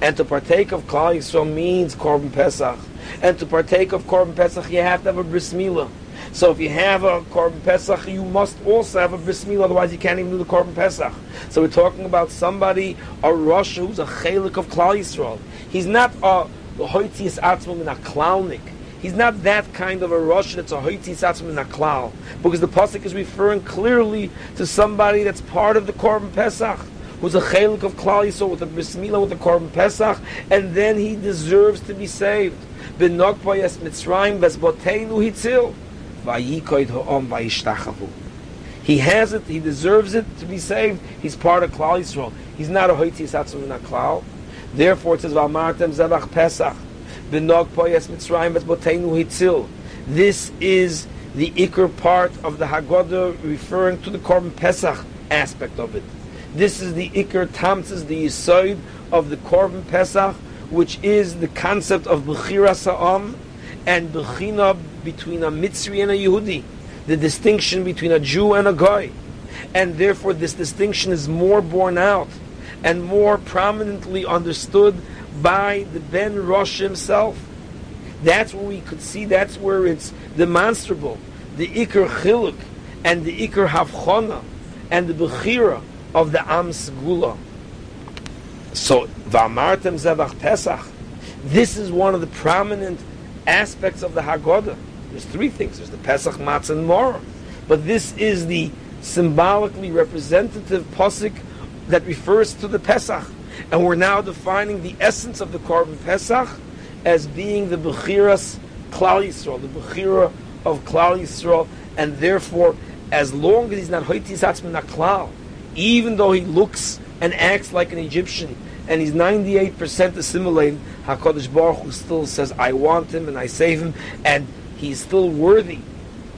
And to partake of Klal Yisrael means Korban Pesach. And to partake of Korban Pesach, you have to have a Bris Milah. So if you have a Korban Pesach, you must also have a Bris Milah, otherwise you can't even do the Korban Pesach. So we're talking about somebody, a Rosh, who's a Chalik of Klal Yisrael. He's not a Hoitzias Atzmum in a Klaunik. He's not that kind of a Rosh that's a Hoitzias Atzmum in a Klal. Because the Pasuk is referring clearly to somebody that's part of the Korban Pesach who's a chelik of Klal Yisrael with a bris milah with the Korban Pesach, and then he deserves to be saved. B'nog poyes Mitzrayim v'esboteinu hitzil. He has it, he deserves it to be saved. He's part of Klal Yisrael. He's not a Hoiti Satzum in a Klal. Therefore it says, V'amartem zevach Pesach, Mitzrayim hitzil. This is the ikr part of the Haggadah referring to the Korban Pesach aspect of it. This is the ikr tamtzes, the yisoid of the Korban Pesach, which is the concept of Bechira Sa'am and Bechina between a Mitzri and a Yehudi, the distinction between a Jew and a Goy. And therefore, this distinction is more borne out and more prominently understood by the Ben Rosh himself. That's where we could see, that's where it's demonstrable. The Iker Chiluk and the Iker Havchona and the Bechira of the Am Segula. So, Vamartem Zevach Pesach. This is one of the prominent aspects of the Haggadah. There's three things. There's the Pesach, Matzah, and Morah. But this is the symbolically representative posik that refers to the Pesach. And we're now defining the essence of the Korban Pesach as being the Bechiras Klal Yisrael, the Bechira of Klal Yisrael, and therefore, as long as he's not Hoitis Atzmin Klal, even though he looks and acts like an Egyptian, and he's 98% assimilated, HaKadosh Baruch Hu still says, I want him and I save him, and he's still worthy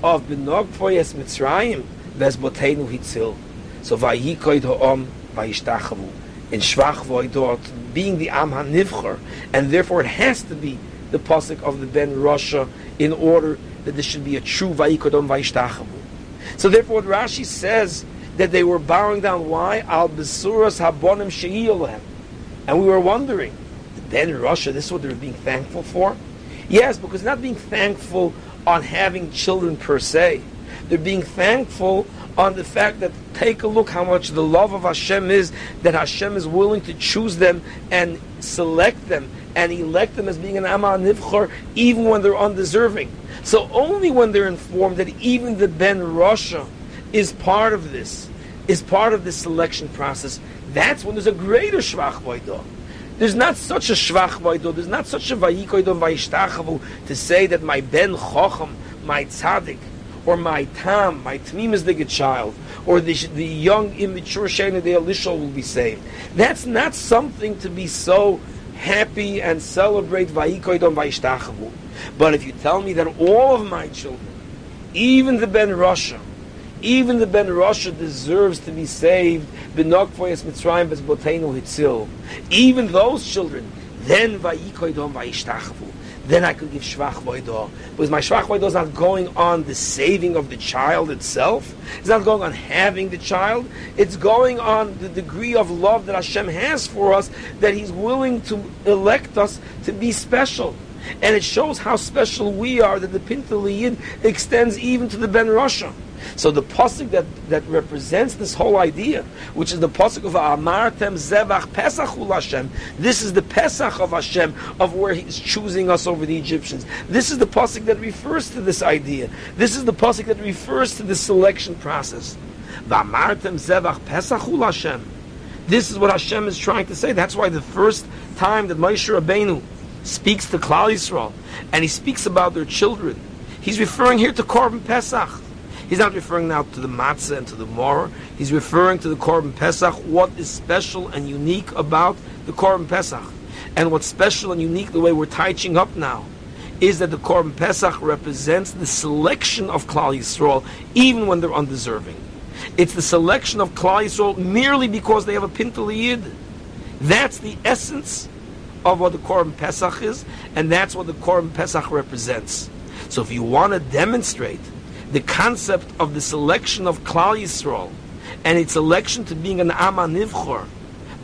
of Benog Foyes Mitzrayim, Ves Botenu Hitzil. So Vayikoid Ha'om Vayishtachavu. In Shvach dort, being the Am HaNivcher, and therefore it has to be the pasuk of the Ben Rasha in order that there should be a true Vayikodom Vayishtachavu. So therefore what Rashi says that they were bowing down, why? Al Besuras Habonim She'iyolem. And we were wondering, then Rasha, this is what they're being thankful for? Yes, because not being thankful on having children per se. They're being thankful on the fact that take a look how much the love of Hashem is, that Hashem is willing to choose them and select them and elect them as being an Amma Nivchor even when they're undeserving. So only when they're informed that even the Ben Rasha is part of this, is part of this selection process, that's when there's a greater shvach voidah. There's not such a shvach voidah. There's not such a vayikoidah vayishtachavu to say that my ben chochem, my tzaddik, or my tam, my tmimisdige child, or the, the young immature shena de Elisha will be saved. That's not something to be so happy and celebrate. But if you tell me that all of my children, even the ben Rasha, even the Ben Rasha deserves to be saved. Mitzrayim hitzil. Even those children, then. Then I could give shvach voidah. Because my shvach voidah is not going on the saving of the child itself. It's not going on having the child. It's going on the degree of love that Hashem has for us, that He's willing to elect us to be special. And it shows how special we are that the Pinta extends even to the Ben Rasha. So the pasuk that, that represents this whole idea, which is the pasuk of Amartem Zevach Pesach Hashem, this is the Pesach of Hashem, of where He's choosing us over the Egyptians. This is the pasuk that refers to this idea. This is the pasuk that refers to the selection process. Amartem Zevach Pesach Hashem. This is what Hashem is trying to say. That's why the first time that Moshe Rabbeinu speaks to Klal Yisrael, and he speaks about their children, he's referring here to Korban Pesach. He's not referring now to the matzah and to the mor. He's referring to the Korban Pesach. What is special and unique about the Korban Pesach, and what's special and unique the way we're teaching up now, is that the Korban Pesach represents the selection of Klal Yisrael, even when they're undeserving. It's the selection of Klal Yisrael merely because they have a Pintel Yid. That's the essence of what the Korban Pesach is, and that's what the Korban Pesach represents. So if you want to demonstrate the concept of the selection of Klal Yisrael and its election to being an Amma Nivchor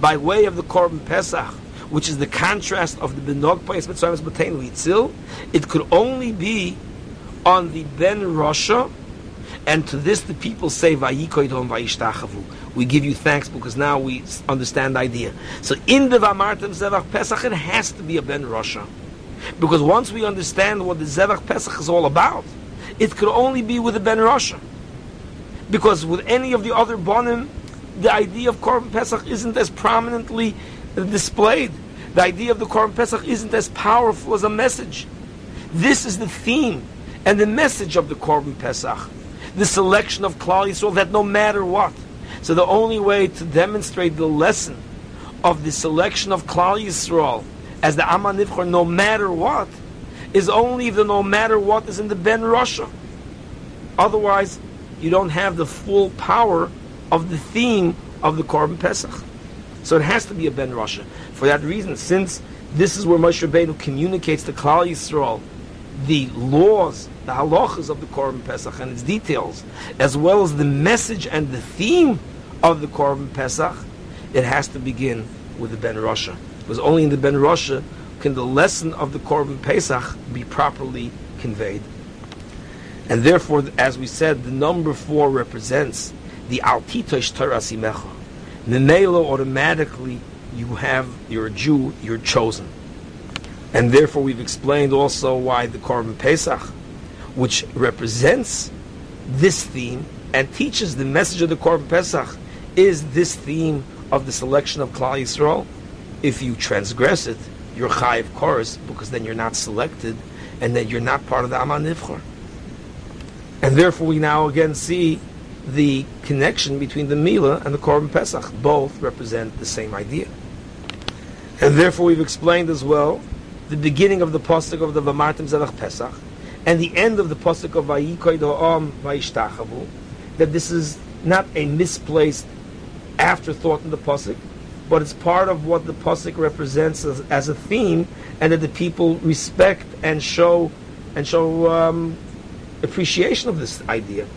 by way of the Korban Pesach, which is the contrast of the Benog Pais Mitzvahs B'Tein Yitzil, it could only be on the Ben Rasha, and to this the people say Vayikoidom Vayishtachavu. We give you thanks because now we understand the idea. So in the Vamartem Zevach Pesach, it has to be a Ben Rasha. Because once we understand what the Zevach Pesach is all about, it could only be with the Ben Rasha. Because with any of the other Bonim, the idea of Korban Pesach isn't as prominently displayed. The idea of the Korban Pesach isn't as powerful as a message. This is the theme and the message of the Korban Pesach. The selection of Klal Yisrael that no matter what. So the only way to demonstrate the lesson of the selection of Klal Yisrael as the Amma Nivchor no matter what is only the no matter what is in the Ben Rasha. Otherwise, you don't have the full power of the theme of the Korban Pesach. So it has to be a Ben Rasha. For that reason, since this is where Moshe Rabbeinu communicates to Klal Yisrael the laws, the halachas of the Korban Pesach and its details, as well as the message and the theme of the Korban Pesach, it has to begin with the Ben Rasha. Because only in the Ben Rasha can the lesson of the Korban Pesach be properly conveyed. And therefore, as we said, the number four represents the Altitosh Torah Simecha. Nenelo automatically you have, you're a Jew, you're chosen. And therefore we've explained also why the Korban Pesach, which represents this theme and teaches the message of the Korban Pesach, is this theme of the selection of Klal Yisrael. If you transgress it, you're chai, of course, because then you're not selected, and then you're not part of the Aman Nivchor. And therefore, we now again see the connection between the Mila and the Korban Pesach. Both represent the same idea. And therefore, we've explained as well the beginning of the pasuk of the Vamartim Zevach Pesach and the end of the pasuk of Vayikoy Do'am Vayishtachavu, that this is not a misplaced afterthought in the pasuk, but it's part of what the pasuk represents as, as, a theme, and that the people respect and show and show um, appreciation of this idea.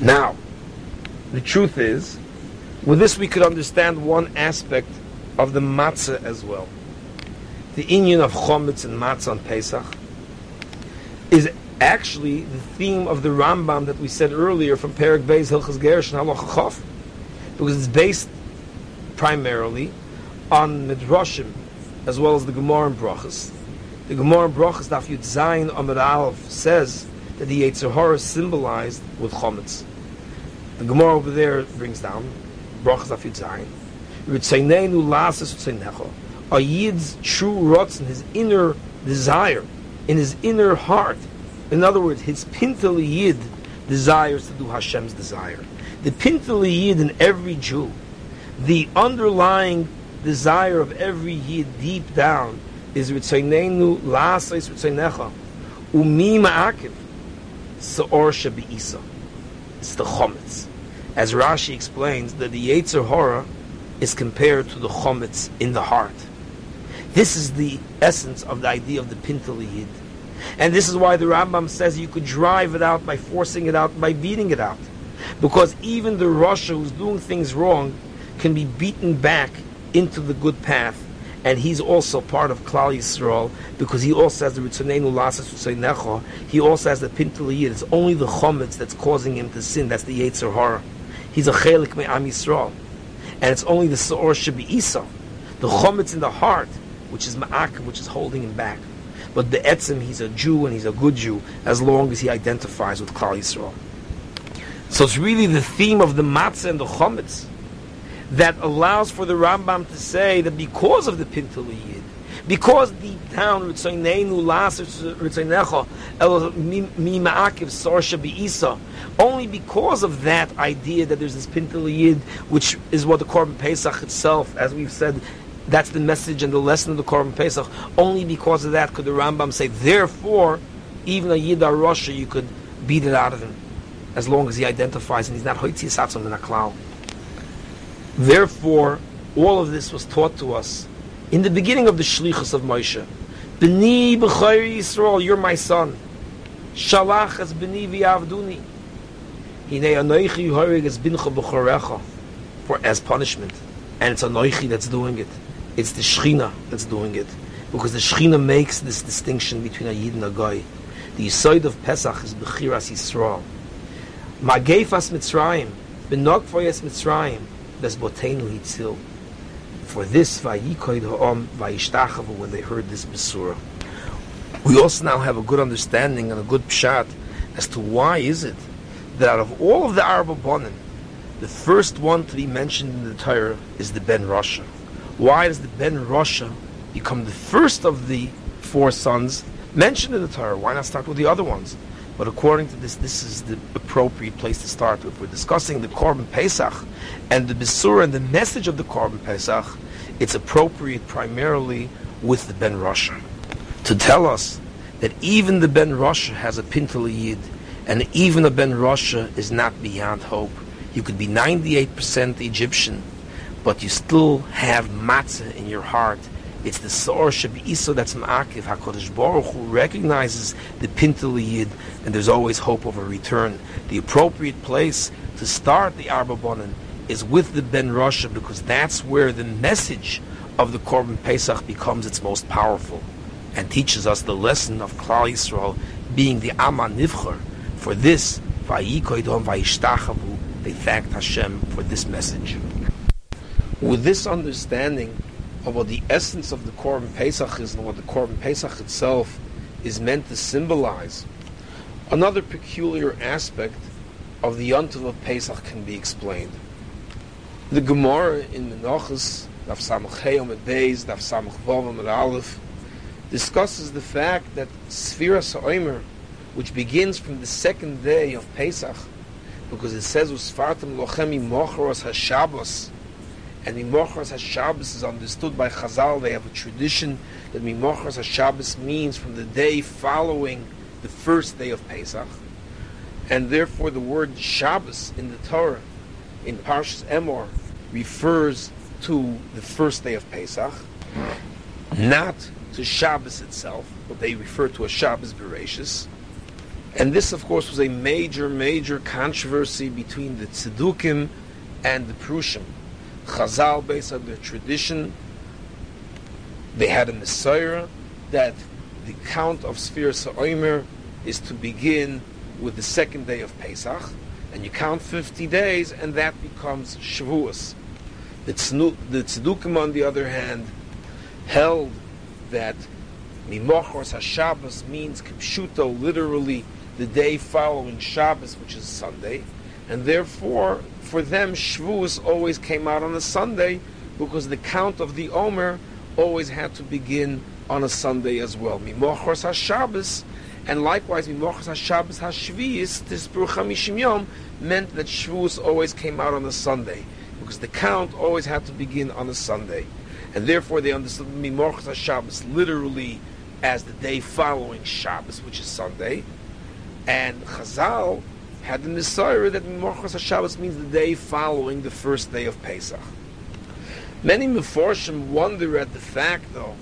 Now, the truth is, with this we could understand one aspect of the matzah as well. The inyan of chometz and matzah on Pesach is actually the theme of the Rambam that we said earlier from Perak Beis Hilchas Gersh and Halacha because it's based primarily on Midrashim as well as the Gemara and Brachas. The Gemara and Brachas, Daf Yud Zayin Amid Aleph, says that the Yetzer Hara is symbolized with Chometz. The Gemara over there brings down Brachas Daf Yud Zayin. Ritzaynenu lasas tzaynecha. A Yid's true rotzen, his inner desire, in his inner heart. In other words, his pintel Yid desires to do Hashem's desire. The pintel Yid in every Jew the underlying desire of every yid deep down is ritzaynenu la'asais ritzaynecha umi ma'akiv sa'or shebi'isa. It's the chometz. As Rashi explains, that the Yetzer Hora is compared to the chometz in the heart. This is the essence of the idea of the pintel yid. And this is why the Rambam says you could drive it out by forcing it out, by beating it out. Because even the Rasha who's doing things wrong can be beaten back into the good path and he's also part of Klal Yisrael because he also has the Ritzonenu Lasas Necho. He also has the Pintul It's only the Chometz that's causing him to sin. That's the Yetzer Hara. He's a Chelik Me'am Yisrael. And it's only the Sa'or Shabi Isa, the Chometz in the heart, which is Ma'akim, which is holding him back. But the Etzim, he's a Jew and he's a good Jew as long as he identifies with Klal Yisrael. So it's really the theme of the Matzah and the Chometz that allows for the Rambam to say that because of the Pintul Yid, because deep down Ritzaynenu Las Ritzaynecha El Mi Ma'akiv Sarsha Be'isa, only because of that idea that there's this Pintul Yid, which is what the Korban Pesach itself, as we've said, that's the message and the lesson of the Korban Pesach. Only because of that could the Rambam say, therefore, even a Yid Rasha, you could beat it out of him, as long as he identifies and he's not Hoitzi Satzon in a Klal. Therefore, all of this was taught to us in the beginning of the Shlichus of Moshe. B'ni b'chayr Yisrael, you're my son. Shalach as b'ni v'yavduni. Hinei anoichi yuharig as bincha b'chorecha. For as punishment. And it's anoichi that's doing it. It's the Shechina that's doing it. Because the Shechina makes this distinction between a Yid and a Goy. The Yisoid of Pesach is Bechiras Yisrael. Magefas Mitzrayim. Benogfoyes Mitzrayim. Bezbotenu Hitzil. For this, Vayikoid Ha'om Vayishtachavu, when they heard this Besura. We also now have a good understanding and a good pshat as to why is it that out of all of the Arab Bonin, the first one to be mentioned in the Torah is the Ben Rasha. Why does the Ben Rasha become the first of the four sons mentioned in the Torah? Why not start with the other ones? But according to this, this is the appropriate place to start. If we're discussing the Korban Pesach and the Besura and the message of the Korban Pesach, it's appropriate primarily with the Ben Rasha to tell us that even the Ben Rasha has a Pintal Yid, and even a Ben Rasha is not beyond hope. You could be 98% Egyptian, but you still have matzah in your heart it's the Sor Isa that's Ma'akiv. HaKadosh Baruch Hu recognizes the Pintel Yid, and there's always hope of a return. The appropriate place to start the Arba Bonin is with the Ben Rasha, because that's where the message of the Korban Pesach becomes its most powerful and teaches us the lesson of Klal Yisrael being the Aman Nivcher. For this, Vayikoidom Vayishtachavu, they thanked Hashem for this message. With this understanding, what the essence of the Korban Pesach is what the Korban Pesach itself is meant to symbolize, another peculiar aspect of the Yontiv of Pesach can be explained. The Gemara in Menachos, Daf Samach Heyom at Beis, Daf Samach Vavam at Aleph, discusses the fact that Sfira Sa'omer, which begins from the second day of Pesach, because it says, Usfartam Lochemi Mocharos HaShabbos, and Mimochas HaShabbos is understood by Chazal. They have a tradition that Mimochas HaShabbos means from the day following the first day of Pesach. And therefore the word Shabbos in the Torah, in Parshas Emor, refers to the first day of Pesach, not to Shabbos itself, but they refer to a Shabbos Bereshis. And this, of course, was a major, major controversy between the Tzedukim and the Prushim. Chazal, based on their tradition, they had a Messiah that the count of Sfir Sa'omer is to begin with the second day of Pesach, and you count 50 days, and that becomes Shavuos. The, Tzedukim, on the other hand, held that Mimochos HaShabbos means Kipshuto, literally the day following Shabbos, which is Sunday, and therefore for them, Shavuos always came out on a Sunday because the count of the Omer always had to begin on a Sunday as well. Mimochos HaShabbos, and likewise Mimochos HaShabbos HaShvius, this Baruch Yom, meant that Shavuos always came out on a Sunday because the count always had to begin on a Sunday. And therefore they understood Mimochos HaShabbos literally as the day following Shabbos, which is Sunday. And Chazal had the mesorah that Mochas HaShabbos means the day following the first day of Pesach. Many Meforshim wonder at the fact, though,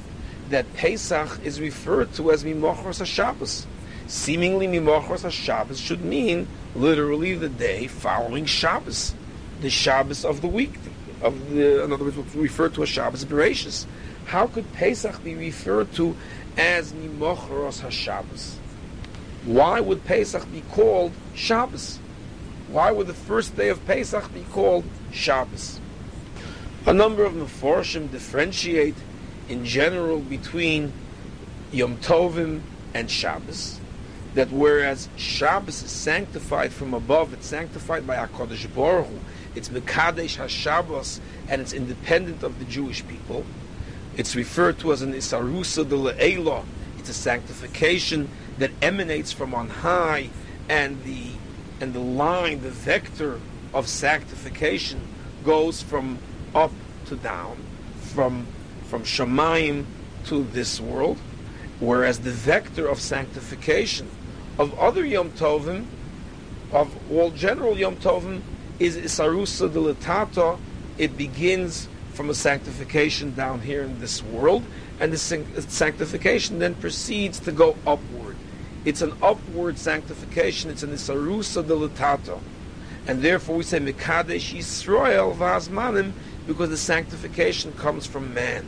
that Pesach is referred to as Mimochos HaShabbos. Seemingly, Mimochos HaShabbos should mean literally the day following Shabbos, the Shabbos of the week. Of the, in other words, referred to as Shabbos Bereshis. How could Pesach be referred to as Nimochros HaShabbos? Why would Pesach be called Shabbos? Why would the first day of Pesach be called Shabbos? A number of Meforshim differentiate in general between Yom Tovim and Shabbos. That whereas Shabbos is sanctified from above, it's sanctified by HaKadosh Baruch Hu, it's Mekadesh HaShabbos, and it's independent of the Jewish people. It's referred to as an Isarusa de Le'ela. It's a sanctification that emanates from on high, and the and the line, the vector of sanctification goes from up to down, from from Shemaim to this world, whereas the vector of sanctification of other Yom Tovim, of all general Yom Tovim, is Isarusa de Latata. It begins from a sanctification down here in this world, and the sanctification then proceeds to go upward. It's an upward sanctification. It's an Isarusa de Latata. And therefore we say Mikadesh Yisrael Vazmanim because the sanctification comes from man.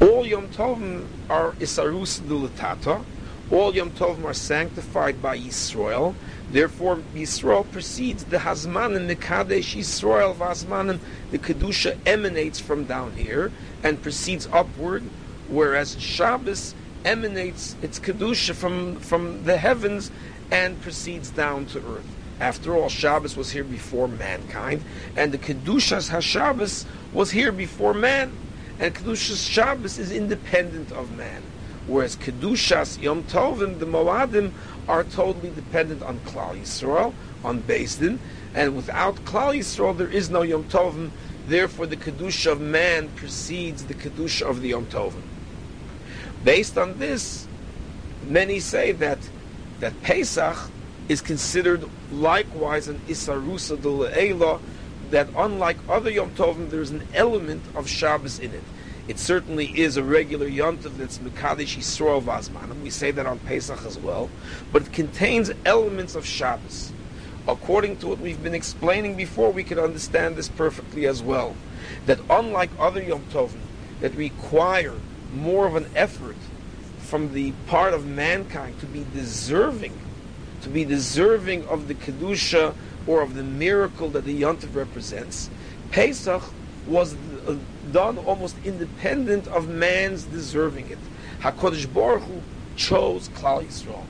All Yom Tovim are Isarus Dulatata. All Yom Tovim are sanctified by Yisrael. Therefore, Yisrael precedes the Hazmanim, the Kadesh Yisrael Vazmanim. The Kedusha emanates from down here and proceeds upward, whereas Shabbos emanates its Kedusha from, from the heavens and proceeds down to earth. After all, Shabbos was here before mankind, and the Kedushas HaShabbos was here before man and Kedushas Shabbos is independent of man. Whereas Kedushas Yom Tovim, the Moadim, are totally dependent on Klal Yisrael, on Beis Din, and without Klal Yisrael there is no Yom Tovim, therefore the Kedusha of man precedes the Kedusha of the Yom Tovim. Based on this, many say that that Pesach is considered likewise an Isarusa de Le'ela, that unlike other Yom Tovim, there's an element of Shabbos in it. It certainly is a regular Yom Tov that's Mekadesh Yisrael Vazman, and we say that on Pesach as well, but it contains elements of Shabbos. According to what we've been explaining before, we can understand this perfectly as well. That unlike other Yom Tovim, that require more of an effort from the part of mankind to be deserving, to be deserving of the Kedusha or of the miracle that the Yontif represents, Pesach was uh, done almost independent of man's deserving it. HaKadosh Baruch Hu chose Klal Yisrael.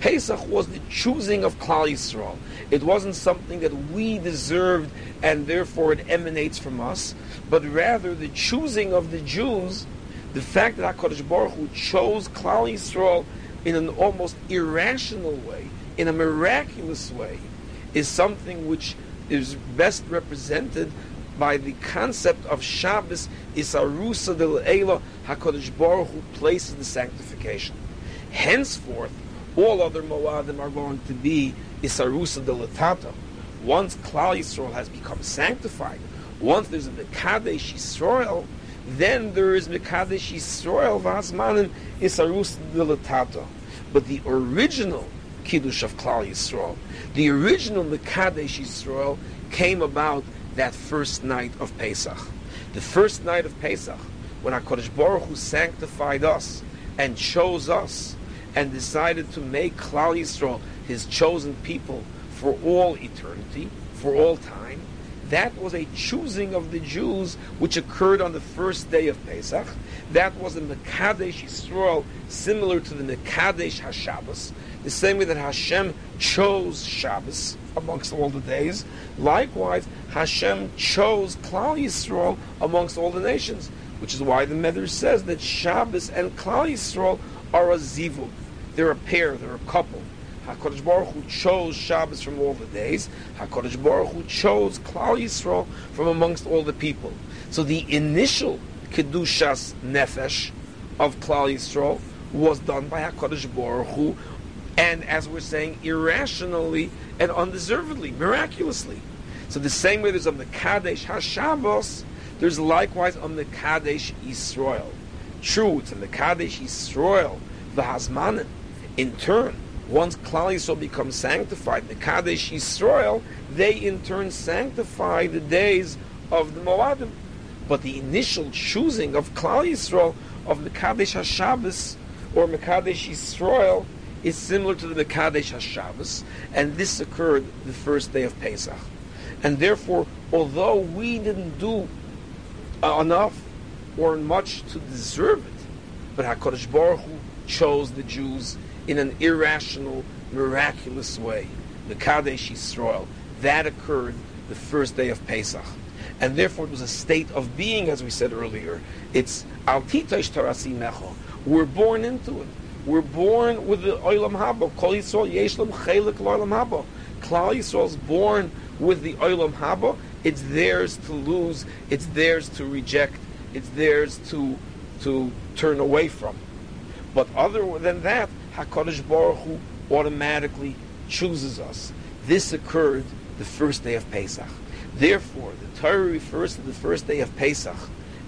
Pesach was the choosing of Klal Yisrael. It wasn't something that we deserved and therefore it emanates from us, but rather the choosing of the Jews, the fact that HaKadosh Baruch Hu chose Klal Yisrael in an almost irrational way, in a miraculous way, is something which is best represented by the concept of Shabbos Isarusa del Eila Hakadosh Baruch Hu places the sanctification. Henceforth, all other Moadim are going to be Isarusa del Tata. Once Klal Yisrael has become sanctified, once there's a Mekadesh Yisrael, then there is Mekadesh Yisrael Vazmanin Isarusa del Tata. But the original Kiddush of Klal Yisrael. The original Mekadesh Yisrael came about that first night of Pesach. The first night of Pesach, when HaKadosh Baruch Hu sanctified us and chose us and decided to make Klal Yisrael his chosen people for all eternity, for all time, that was a choosing of the Jews which occurred on the first day of Pesach. That was a Mekadesh Yisrael similar to the Mekadesh HaShabbos, the same way that Hashem chose Shabbos amongst all the days. Likewise, Hashem chose Klal Yisrael amongst all the nations, which is why the Medrash says that Shabbos and Klal Yisrael are a zivug. They're a pair, they're a couple. HaKadosh Baruch Hu chose Shabbos from all the days. HaKadosh Baruch Hu chose Klal Yisrael from amongst all the people. So the initial Kedushas Nefesh of Klal Yisrael was done by HaKadosh Baruch Hu and as we're saying, irrationally and undeservedly, miraculously. So the same way there's on the Mekadesh HaShabbos, there's likewise on the Mekadesh Yisrael. True, it's the Mekadesh Yisrael, the Hasmanim. In turn, once Klal Yisrael becomes sanctified, Mekadesh Yisrael, they in turn sanctify the days of the Moadim. But the initial choosing of Klal Yisrael of Mekadesh HaShabbos or Mekadesh Yisrael is similar to the Mekadesh HaShabbos, and this occurred the first day of Pesach. And therefore, although we didn't do enough or much to deserve it, but HaKadosh Baruch Hu chose the Jews in an irrational, miraculous way. The Kadesh Yisrael. That occurred the first day of Pesach. And therefore it was a state of being, as we said earlier. It's Al Tarasi Mecho. We're born into it. We're born with the Olam Haba. Kol Yisrael Yeshlam Chelik Olam Haba. Klal born with the Olam Haba. It's theirs to lose. It's theirs to reject. It's theirs to to turn away from. But other than that, Hakadosh Baruch Hu automatically chooses us. This occurred the first day of Pesach. Therefore, the Torah refers to the first day of Pesach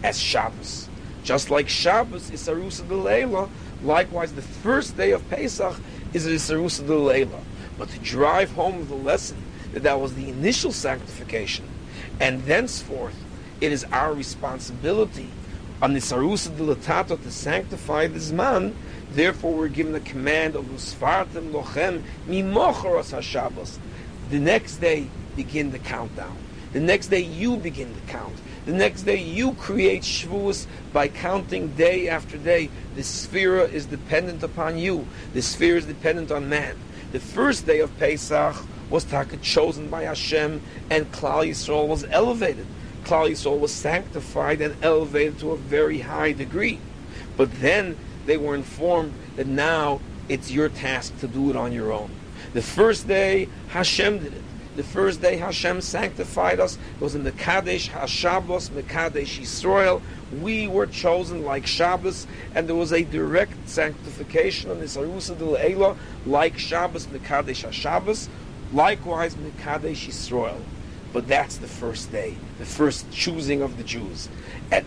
as Shabbos. Just like Shabbos is Arusa de Leila, likewise the first day of Pesach is Arusa de Leila. But to drive home the lesson that that was the initial sanctification, and thenceforth it is our responsibility on the Sarusa de Latato to sanctify this man, therefore we're given the command of Usfartem Lochem Mimochoros HaShabbos. The next day, begin the countdown. The next day, you begin the count. The next day, you create Shavuos by counting day after day. The sphere is dependent upon you. The sphere is dependent on man. The first day of Pesach was taka chosen by Hashem, and Klal Yisrael was elevated. Klal Yisrael was sanctified and elevated to a very high degree. But then they were informed that now it's your task to do it on your own. The first day, Hashem did it. The first day Hashem sanctified us. It was in the Kadesh HaShabbos, Mekadesh Yisrael. We were chosen like Shabbos, and there was a direct sanctification on this Arusa de Leila, like Shabbos, Mekadesh HaShabbos. Likewise, Mekadesh Yisrael. But that's the first day, the first choosing of the Jews. And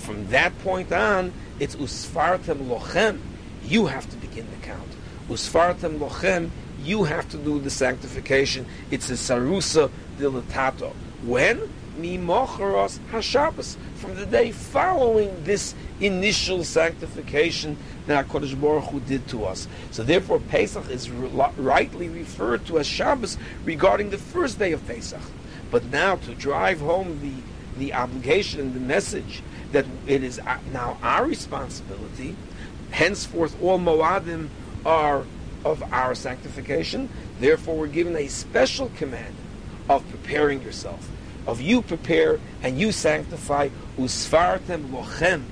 from that point on, it's Usfartem Lochem. You have to begin the count. Usfartem Lochem, you have to do the sanctification. It's a Sarusa Dilatato. When? Mimocharos HaShabbos. From the day following this initial sanctification that HaKadosh Baruch Hu did to us. So therefore Pesach is re- rightly referred to as Shabbos regarding the first day of Pesach. But now to drive home the, the obligation and the message that it is now our responsibility, henceforth all Moadim are of our sanctification, therefore we're given a special command of preparing yourself, of you prepare and you sanctify, usfartem lochem,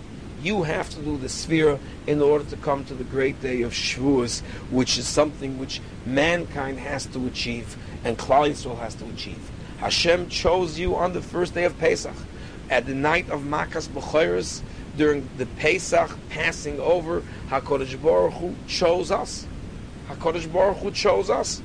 you have to do the sphere in order to come to the great day of Shavuos, which is something which mankind has to achieve and Klal Yisrael has to achieve. Hashem chose you on the first day of Pesach, at the night of Makas B'choros, during the Pesach passing over, HaKadosh Baruch Hu chose us. HaKadosh Baruch Hu chose us.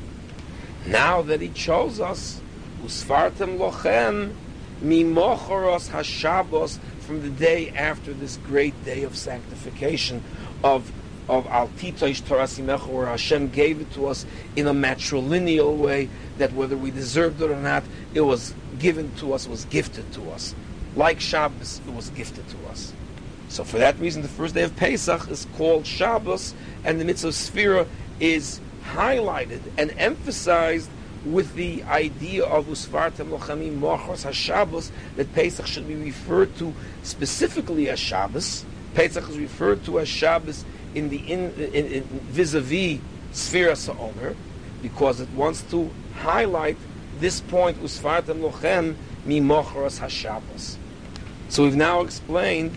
Now that He chose us, Usfartem Lochem, Mimochoros HaShabbos, from the day after this great day of sanctification of of Al Titoish Torasimecha, where Hashem gave it to us in a matrilineal way, that whether we deserved it or not, it was given to us, was gifted to us. Like Shabbos, it was gifted to us. So for that reason, the first day of Pesach is called Shabbos, and the mitzvah Sphira is highlighted and emphasized with the idea of Usvartem Lochamim Mochos HaShabbos, that Pesach should be referred to specifically as Shabbos. Pesach is referred to as Shabbos in the in, in, in vis-a-vis Sphira Sa'omer, because it wants to highlight this point, Usvartem Lochem Mimochros HaShabbos. So we've now explained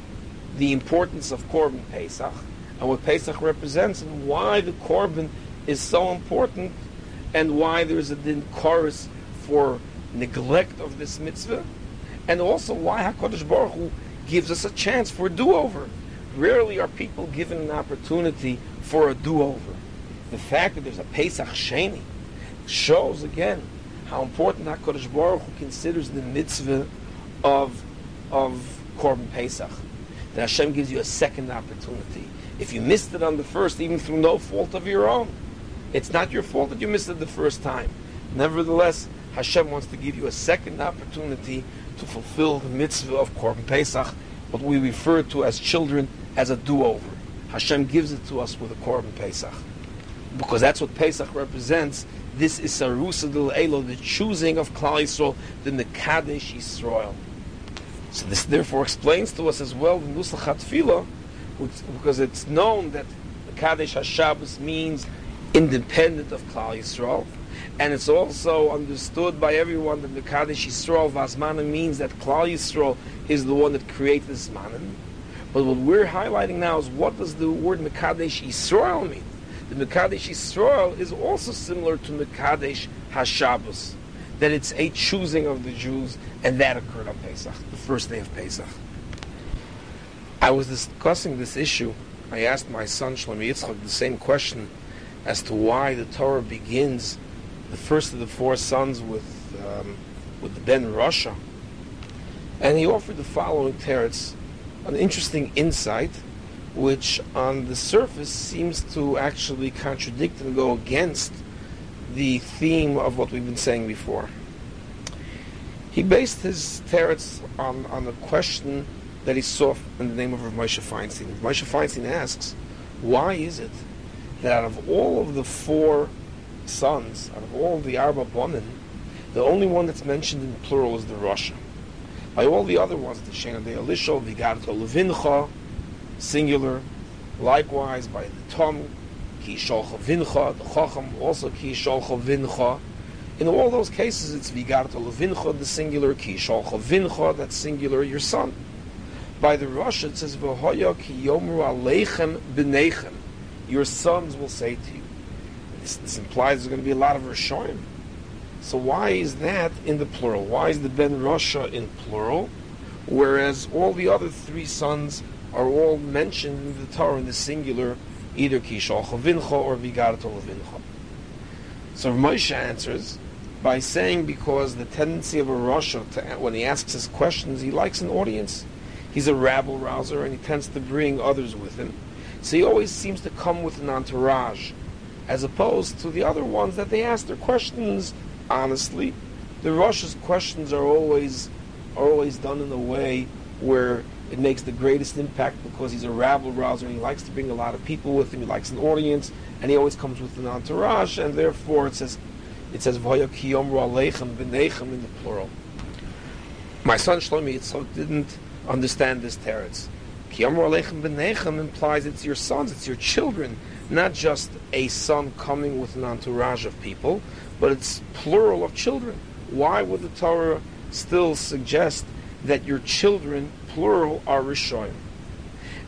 the importance of Korban Pesach, and what Pesach represents, and why the Korban is so important, and why there is a din chorus for neglect of this mitzvah, and also why HaKadosh Baruch Hu gives us a chance for a do-over. Rarely are people given an opportunity for a do-over. The fact that there's a Pesach Sheni shows again how important HaKadosh Baruch Hu considers the mitzvah of, of Korban Pesach. That Hashem gives you a second opportunity. If you missed it on the first, even through no fault of your own, it's not your fault that you missed it the first time. Nevertheless, Hashem wants to give you a second opportunity to fulfill the mitzvah of Korban Pesach, what we refer to as children, as a do-over. Hashem gives it to us with a Korban Pesach. Because that's what Pesach represents. This is Sarusa del Elo, the choosing of Klal Yisrael, the Mekadesh Yisrael. So this therefore explains to us as well the Nusach HaTfilah, because it's known that Mekadesh HaShabbos means independent of Klal Yisrael. And it's also understood by everyone that Mekadesh Yisrael Vazmanim means that Klal Yisrael is the one that created Zmanim. But what we're highlighting now is what does the word Mekadesh Yisrael mean? The Mekadesh Yisrael is also similar to Mekadesh HaShabbos, that it's a choosing of the Jews, and that occurred on Pesach, the first day of Pesach. I was discussing this issue. I asked my son Shlomi Yitzchak the same question as to why the Torah begins the first of the four sons with um, with the Ben Rasha, and he offered the following teretz an interesting insight, which on the surface seems to actually contradict and go against the theme of what we've been saying before. He based his teretz on, on a question that he saw in the name of Rav Moshe Feinstein. Rav Moshe Feinstein asks, why is it that out of all of the four sons, out of all the Arba Bonin, the only one that's mentioned in plural is the Rasha? By all the other ones, the Shena de Elisha, Vigarto Levincha, singular. Likewise, by the Tom, Ki Sholcha Vincha, the Chacham, also Ki Sholcha Vincha. In all those cases, it's Vigarto Levincha, the singular, Ki Sholcha Vincha, that's singular, your son. By the Rasha, it says, V'hoya ki yomru aleichem b'neichem. Your sons will say to you. This, this implies there's going to be a lot of Rishonim. So why is that in the plural? Why is the Ben Rasha in plural, whereas all the other three sons are all mentioned in the Torah in the singular, either Kishal Chavincha or Vigarto Levincha? So Moshe answers by saying because the tendency of a Rasha, to, when he asks his questions, he likes an audience. He's a rabble rouser and he tends to bring others with him. So he always seems to come with an entourage, as opposed to the other ones that they ask their questions honestly, the Rosh's questions are always are always done in a way where it makes the greatest impact because he's a rabble rouser and he likes to bring a lot of people with him. He likes an audience, and he always comes with an entourage, and therefore it says it says in the plural. My son Shlomi Yitzchak didn't understand this teretz. Kiyomru aleichem b'neichem implies it's your sons, it's your children, not just a son coming with an entourage of people, but it's plural of children. Why would the Torah still suggest that your children, plural, are Rishoyim?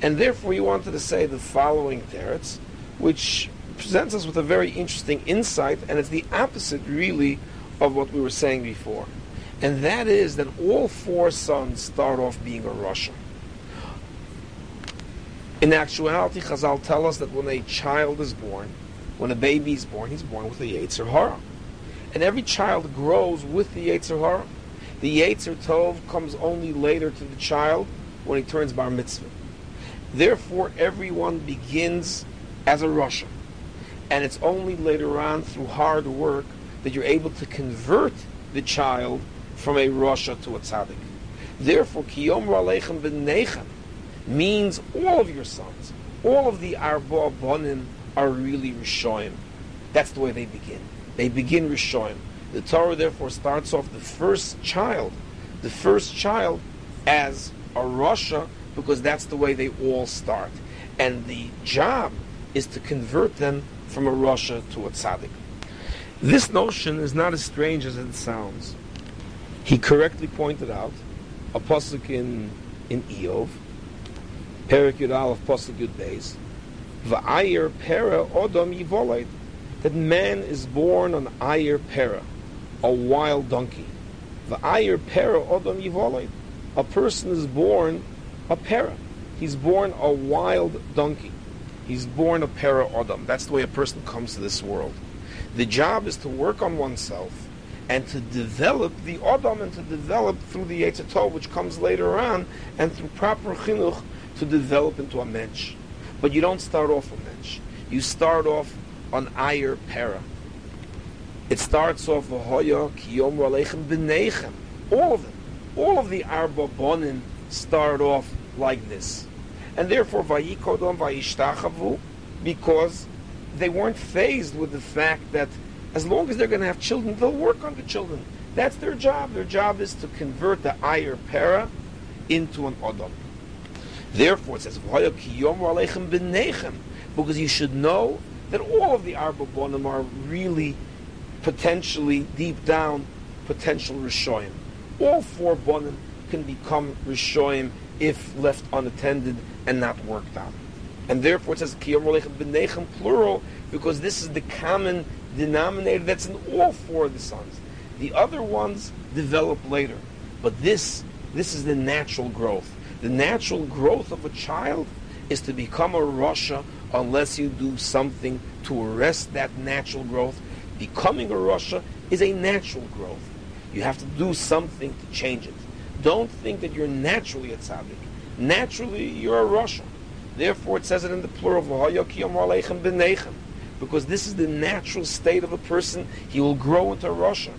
And therefore, he wanted to say the following teretz, which presents us with a very interesting insight, and it's the opposite, really, of what we were saying before. And that is that all four sons start off being a Rasha. In actuality, Chazal tell us that when a child is born, when a baby is born, he's born with a Yetzer Hara. And every child grows with the Yetzer Hara. The Yetzer Tov comes only later to the child when he turns Bar Mitzvah. Therefore, everyone begins as a Rasha. And it's only later on through hard work that you're able to convert the child from a Rasha to a Tzaddik. Therefore, Kiyom Aleichem B'Nechem means all of your sons, all of the Arba Bonim are really Rishoyim. That's the way they begin. They begin Rishoyim. The Torah therefore starts off the first child, the first child as a Rasha because that's the way they all start. And the job is to convert them from a Rasha to a Tzaddik. This notion is not as strange as it sounds. He correctly pointed out a pasuk in in Eov, Perik Yud Aleph pasuk Yud Beis, Pera Odom Yivoled, that man is born on Ayir Pera, a wild donkey. Va'ayir Pera Odom Yivoled, a person is born a Pera. He's born a wild donkey. He's born a Pera Odom. That's the way a person comes to this world. The job is to work on oneself and to develop the Odom and to develop through the Yetzirah, which comes later on, and through proper chinuch to develop into a mensch. But you don't start off a mensch. You start off on Ayer Para. It starts off Vahoya Kiyom Aleichem B'Neichem. All of them. All of the Arba Bonin start off like this. And therefore, Vayikodom Vayishtachavu, because they weren't phased with the fact that as long as they're going to have children, they'll work on the children. That's their job. Their job is to convert the Ayer Para into an Odom. Therefore, it says, because you should know that all of the Arba Bonim are really potentially, deep down, potential Rishoyim. All four Bonim can become Rishoyim if left unattended and not worked on. And therefore it says Kiyom Rolechem B'nechem plural because this is the common denominator that's in all four of the sons. The other ones develop later. But this this is the natural growth. The natural growth of a child is to become a Rasha unless you do something to arrest that natural growth. Becoming a Rasha is a natural growth. You have to do something to change it. Don't think that you're naturally a tzaddik. Naturally, you're a Rasha. Therefore, it says it in the plural, because this is the natural state of a person. He will grow into a Rasha.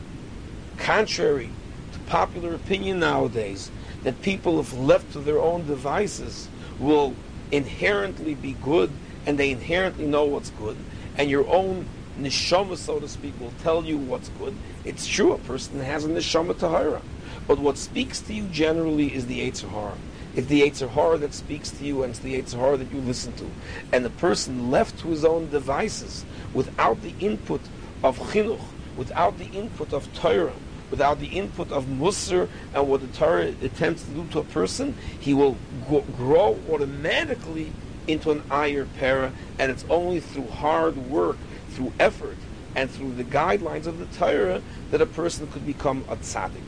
Contrary to popular opinion nowadays, that people, if left to their own devices, will inherently be good and they inherently know what's good, and your own neshama, so to speak, will tell you what's good. It's true, a person has a neshama tahara. But what speaks to you generally is the Yetzer Hara. If the Yetzer Hara that speaks to you and it's the Yetzer Hara that you listen to, and the person left to his own devices without the input of chinuch, without the input of Torah, without the input of Musar and what the Torah attempts to do to a person, he will grow automatically into an Ayer Para, and it's only through hard work, through effort, and through the guidelines of the Torah that a person could become a tzaddik.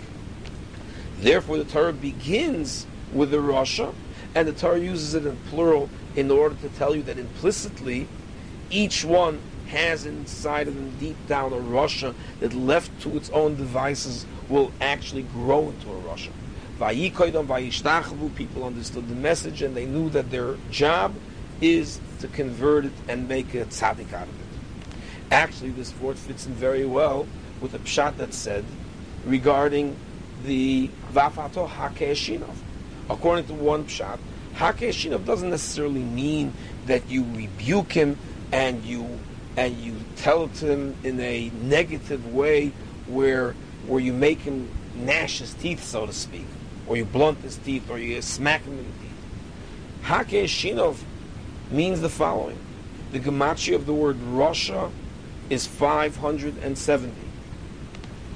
Therefore, the Torah begins with the Rasha, and the Torah uses it in plural in order to tell you that implicitly each one has inside of them deep down a Rasha that left to its own devices will actually grow into a Rasha. People understood the message and they knew that their job is to convert it and make a tzaddik out of it. Actually, this word fits in very well with the pshat that said regarding the vafato hakeshinov. According to one pshat, hakeshinov doesn't necessarily mean that you rebuke him and you and you tell it to him in a negative way where where you make him gnash his teeth, so to speak, or you blunt his teeth, or you smack him in the teeth. Hakeshinov means the following. The gematria of the word Rasha is 570.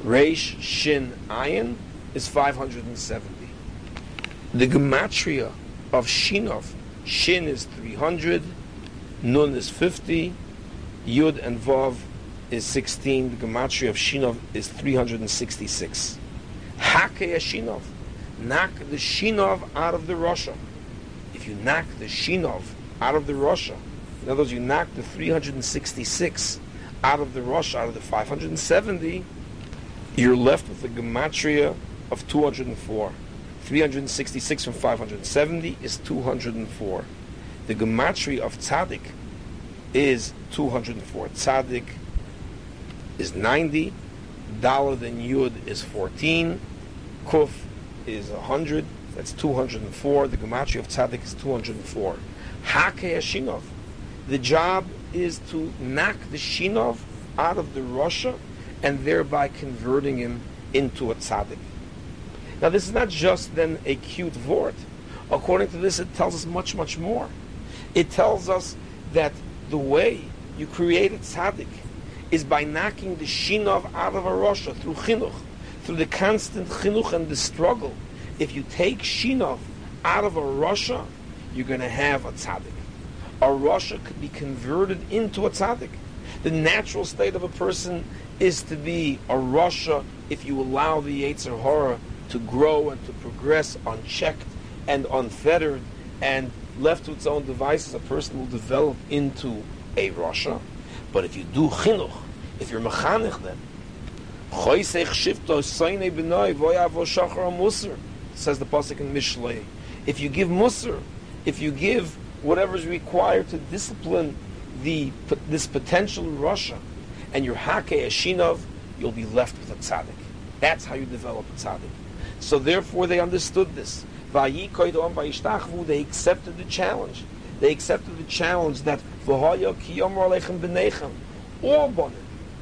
Reish Shin Ayin is 570. The gematria of Shinov, Shin is 300, Nun is 50, Yud and Vav is 16. The gematria of Shinov is 366. Hakei Shinov, knock the Shinov out of the Rasha. If you knock the Shinov out of the Rasha. In other words, you knock the 366 out of the rush, out of the 570, you're left with a gematria of 204. 366 from 570 is 204. The gematria of tzaddik is 204. Tzaddik is 90. Dollar than Yud is 14. Kuf is 100. That's 204. The gematria of tzaddik is 204. Hakei Shinov. The job is to knock the Shinov out of the Rasha and thereby converting him into a tzaddik. Now, this is not just then a cute vort. According to this, it tells us much, much more. It tells us that the way you create a tzaddik is by knocking the shinov out of a rasha through chinuch, through the constant chinuch and the struggle. If you take shinov out of a rasha, you're going to have a tzaddik. A rasha could be converted into a tzaddik. The natural state of a person is to be a rasha if you allow the Yetzer Hara to grow and to progress unchecked and unfettered and left to its own devices, a person will develop into a rasha. But if you do chinuch, if you're mechanich then, says the pasuk in Mishlei. If you give musr, if you give whatever is required to discipline the this potential Rasha, and your hake a shinov, you'll be left with a tzaddik. That's how you develop a tzaddik. So therefore they understood this. They accepted the challenge. They accepted the challenge that all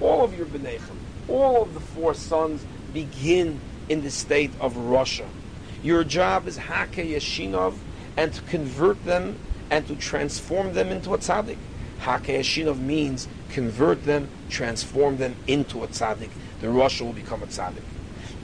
all of your benechem, all of the four sons begin in the state of Rasha. Your job is hake yeshinov and to convert them and to transform them into a tzaddik. Hake yeshinov means convert them, transform them into a tzaddik. The Rasha will become a tzaddik.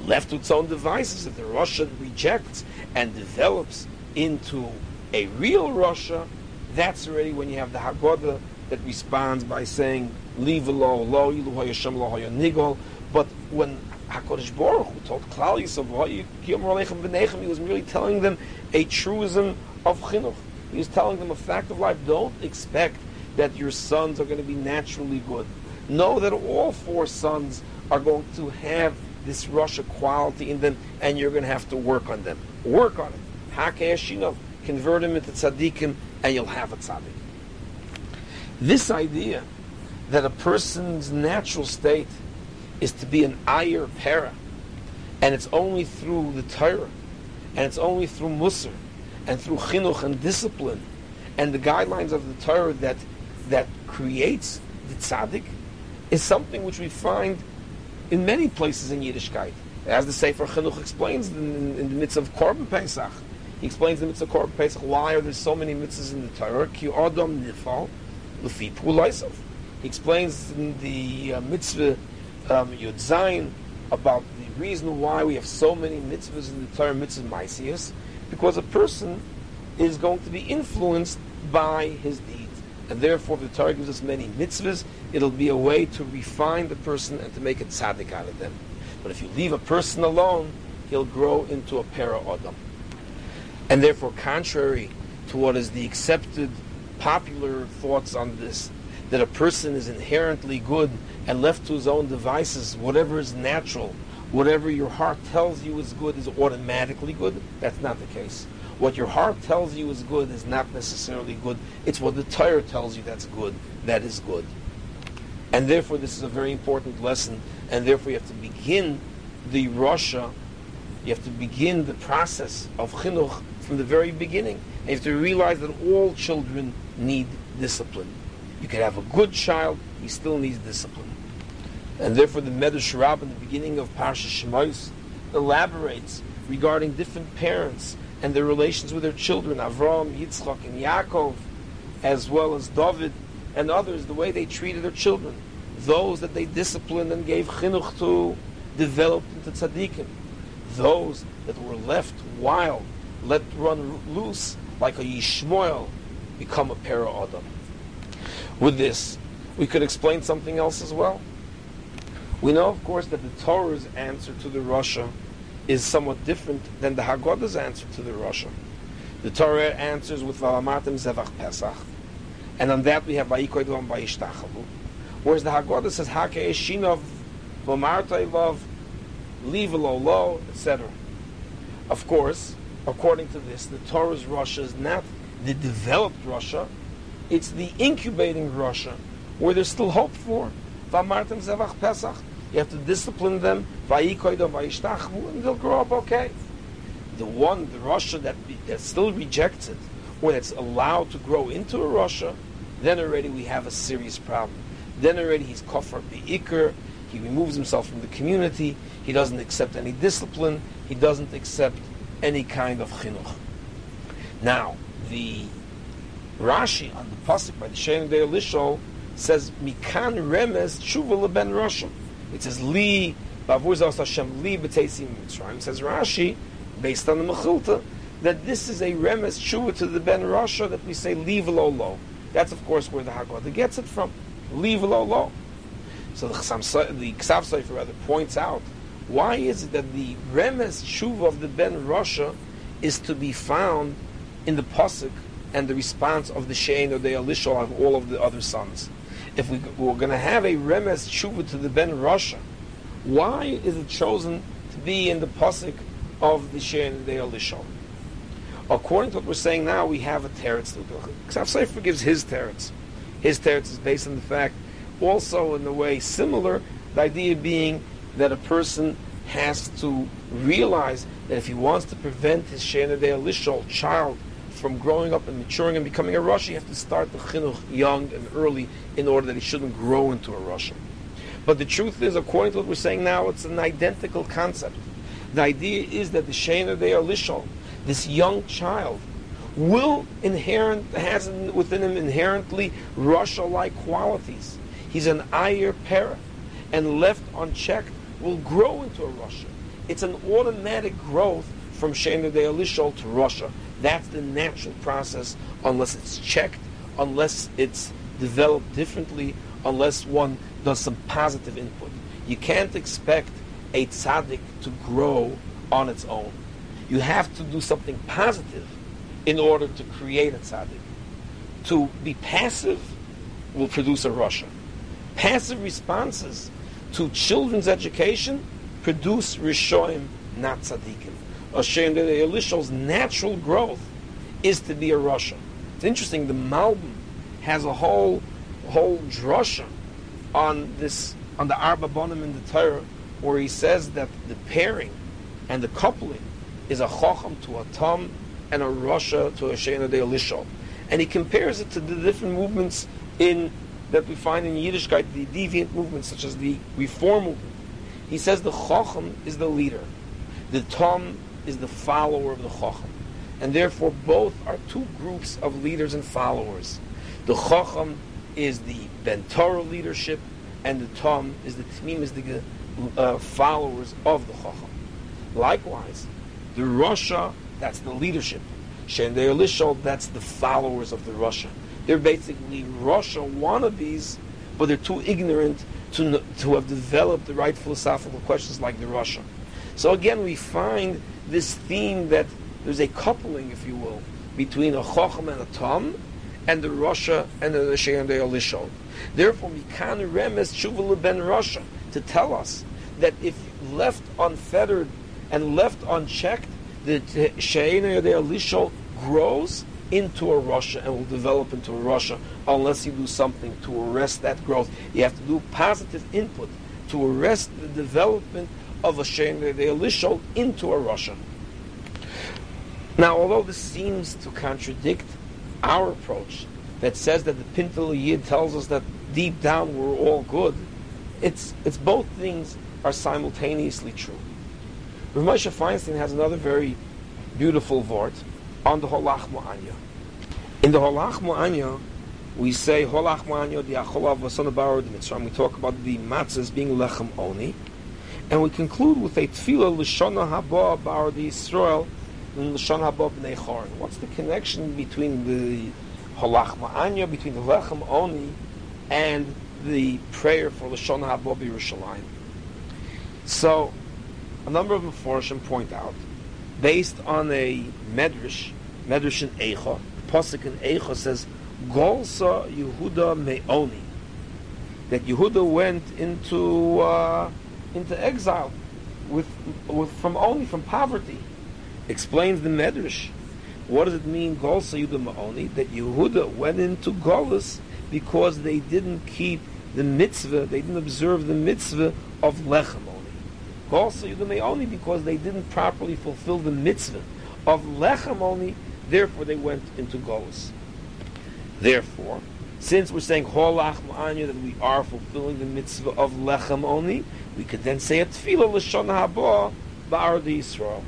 Left to its own devices, if the Russian rejects and develops into a real Rasha, that's already when you have the Haggadah that responds by saying, Leave lo lo nigol. But when Hakadosh Baruch Hu told Klal Yisrael, he was merely telling them a truism of chinuch. He was telling them a fact of life. Don't expect that your sons are going to be naturally good. Know that all four sons are going to have this Rasha quality in them, and you're going to have to work on them. Work on it. Hakei convert them into tzaddikim, and you'll have a tzaddik. This idea that a person's natural state is to be an ayir para, and it's only through the Torah, and it's only through Musar, and through chinuch and discipline, and the guidelines of the Torah that that creates the tzaddik, is something which we find in many places in Yiddishkeit. As the Sefer Chinuch explains in, in the mitzvah of Korban Pesach, he explains the mitzvah of Korban Pesach. Why are there so many mitzvahs in the Torah? Ki adam nifal lefi pulaisov. He explains in the uh, mitzvah um, Yud Zayin about the reason why we have so many mitzvahs in the Torah, mitzvah Maisius, because a person is going to be influenced by his deeds. And therefore, if the Torah gives us many mitzvahs, it'll be a way to refine the person and to make a tzaddik out of them. But if you leave a person alone, he'll grow into a para adam. And therefore, contrary to what is the accepted popular thoughts on this, that a person is inherently good and left to his own devices, whatever is natural, whatever your heart tells you is good is automatically good. That's not the case. What your heart tells you is good is not necessarily good. It's what the Torah tells you that's good that is good. And therefore, this is a very important lesson. And therefore, you have to begin the Rasha, you have to begin the process of chinuch from the very beginning. And you have to realize that all children need discipline. You can have a good child, he still needs discipline. And therefore, the Medrash Rabbah in the beginning of Parsha Shemos elaborates regarding different parents and their relations with their children, Avram, Yitzchak, and Yaakov, as well as David and others, the way they treated their children. Those that they disciplined and gave chinuch to developed into tzaddikim. Those that were left wild, let run loose like a Yishmael, become a para adam. With this, we could explain something else as well. We know, of course, that the Torah's answer to the Rasha is somewhat different than the Haggadah's answer to the Rasha. The Torah answers with Valamartim Zevach Pesach, and on that we have Vayikoidom Vayishtachavu. Whereas the Haggadah says Hake Eshinov Vamartaivav Livelo Lo, etc. Of course, according to this, the Torah's Rasha is not the developed Rasha, it's the incubating Rasha, where there's still hope for. Vamartim Zevach Pesach. You have to discipline them, and they'll grow up okay. The one, the Rasha that, that still rejects it, when it's allowed to grow into a Rasha, then already we have a serious problem. Then already he's kofar be'ikr, he removes himself from the community, he doesn't accept any discipline, he doesn't accept any kind of chinuch. Now, the Rashi on the pasuk by the Shein Deir Lishol says Mikan Remes Tshuva leben Roshim. It says Li Bavur Hashem Li B'Teisim Mitzrayim. Says Rashi, based on the Mechilta, that this is a Remes Tshuva to the Ben Rasha that we say Li V'lo Lo. That's of course where the Haggadah gets it from. Li V'lo Lo. So the Ksav the Ksav Sofer rather points out why is it that the Remes Tshuva of the Ben Rasha is to be found in the pasuk and the response of the Shein or the Elishal of all of the other sons if we, we're going to have a remes tshuva to the ben Rasha, why is it chosen to be in the pasuk of the Shen the Elishon? According to what we're saying now, we have a teretz. Ksav Sofer gives his teretz. His teretz is based on the fact, also in a way similar, the idea being that a person has to realize that if he wants to prevent his Shena Lishol child from growing up and maturing and becoming a Rosh, you have to start the chinuch young and early in order that he shouldn't grow into a Rosh. But the truth is, according to what we're saying now, it's an identical concept. The idea is that the Shena Lishol, this young child, will inherent has within him inherently Rasha-like qualities. He's an ayer para, and left unchecked will grow into a Rasha. It's an automatic growth from Shena de Elishol to Rasha. That's the natural process, unless it's checked, unless it's developed differently, unless one does some positive input. You can't expect a tzaddik to grow on its own. You have to do something positive in order to create a tzaddik. To be passive will produce a Rasha. Passive responses to children's education produce Rishoim, not tzaddikim. Hashem, the Elishal's natural growth is to be a Rasha. It's interesting, the Malbim has a whole whole drasha on this on the Arba Bonim in the Torah, where he says that the pairing and the coupling is a Chacham to a Tom and a Rasha to a Shena de Elishal. And he compares it to the different movements in that we find in Yiddishkeit, the deviant movements such as the Reform movement. He says the Chacham is the leader. The Tom is the follower of the Chacham. And therefore, both are two groups of leaders and followers. The Chacham is the Ben Torah leadership, and the Tom is the Tmim, is the uh, followers of the Chacham. Likewise, the Rasha, that's the leadership. Shendei Lishol, that's the followers of the Rasha. They're basically Rasha wannabes, but they're too ignorant to, to have developed the right philosophical questions like the Rasha. So again, we find this theme that there's a coupling, if you will, between a Chacham and a Tom, and the Rasha and the Shein de Elishol. Therefore, we can remes tshuva ben Rasha to tell us that if left unfettered and left unchecked, the Shein de Elishol grows into a Rasha and will develop into a Rasha unless you do something to arrest that growth. You have to do positive input to arrest the development of a Shein de Elishol into a Rasha. Now, although this seems to contradict our approach that says that the Pintel Yid tells us that deep down we're all good, it's, it's both things are simultaneously true. Rav Moshe Feinstein has another very beautiful vort on the Holach Mu'anya. In the Holach Mu'anya, we say Holach Mu'anya the Acholav Vasana Bar the Mitzrayim. We talk about the matzahs being lechem oni, and we conclude with a tefillah l'shana haba bar the Israel What's the connection between the Halach Ma'anya, between the Lechem Oni, and the prayer for Lashon Haba Yerushalayim? So, a number of Mephoshim point out, based on a Medrash, Medrash in Eicha, Pasuk in Eicha says, Golsa Yehuda Me'oni, that Yehuda went into uh, into exile with, with from only from poverty explains the Medrash. What does it mean, Gol Sayuda Ma'oni? That Yehuda went into Golus because they didn't keep the mitzvah, they didn't observe the mitzvah of Lechem Oni. Gol Sayuda Ma'oni because they didn't properly fulfill the mitzvah of Lechem Oni, therefore they went into Golus. Therefore, since we're saying Holach Ma'anya, that we are fulfilling the mitzvah of Lechem Oni, we could then say a Tefillah L'Shon Haba Ba'ar Yisrael.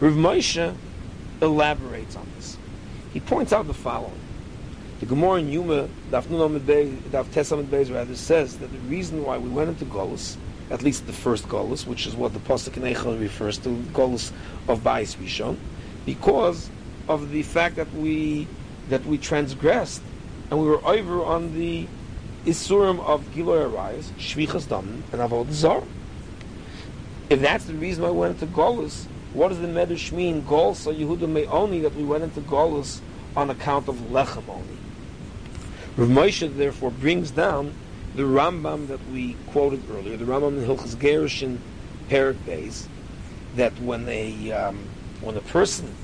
Rav Moshe elaborates on this. He points out the following. The Gemara in Yuma, Daf Tesamid Beis rather, says that the reason why we went into Golus, at least the first Golus, which is what the Pasuk in Eichel refers to, Golus of Bais Rishon, because of the fact that we that we transgressed and we were over on the Isurim of Giloy Arayas, Shvichas Dam, and Avod Zar. If that's the reason why we went into Golus, what does the Medrash mean? Golsa Yehuda may only that we went into Golus on account of Lechem only. Rav Moshe therefore brings down the Rambam that we quoted earlier, the Rambam in Hilchas Gerushin Perik Beis, that when a um, when a person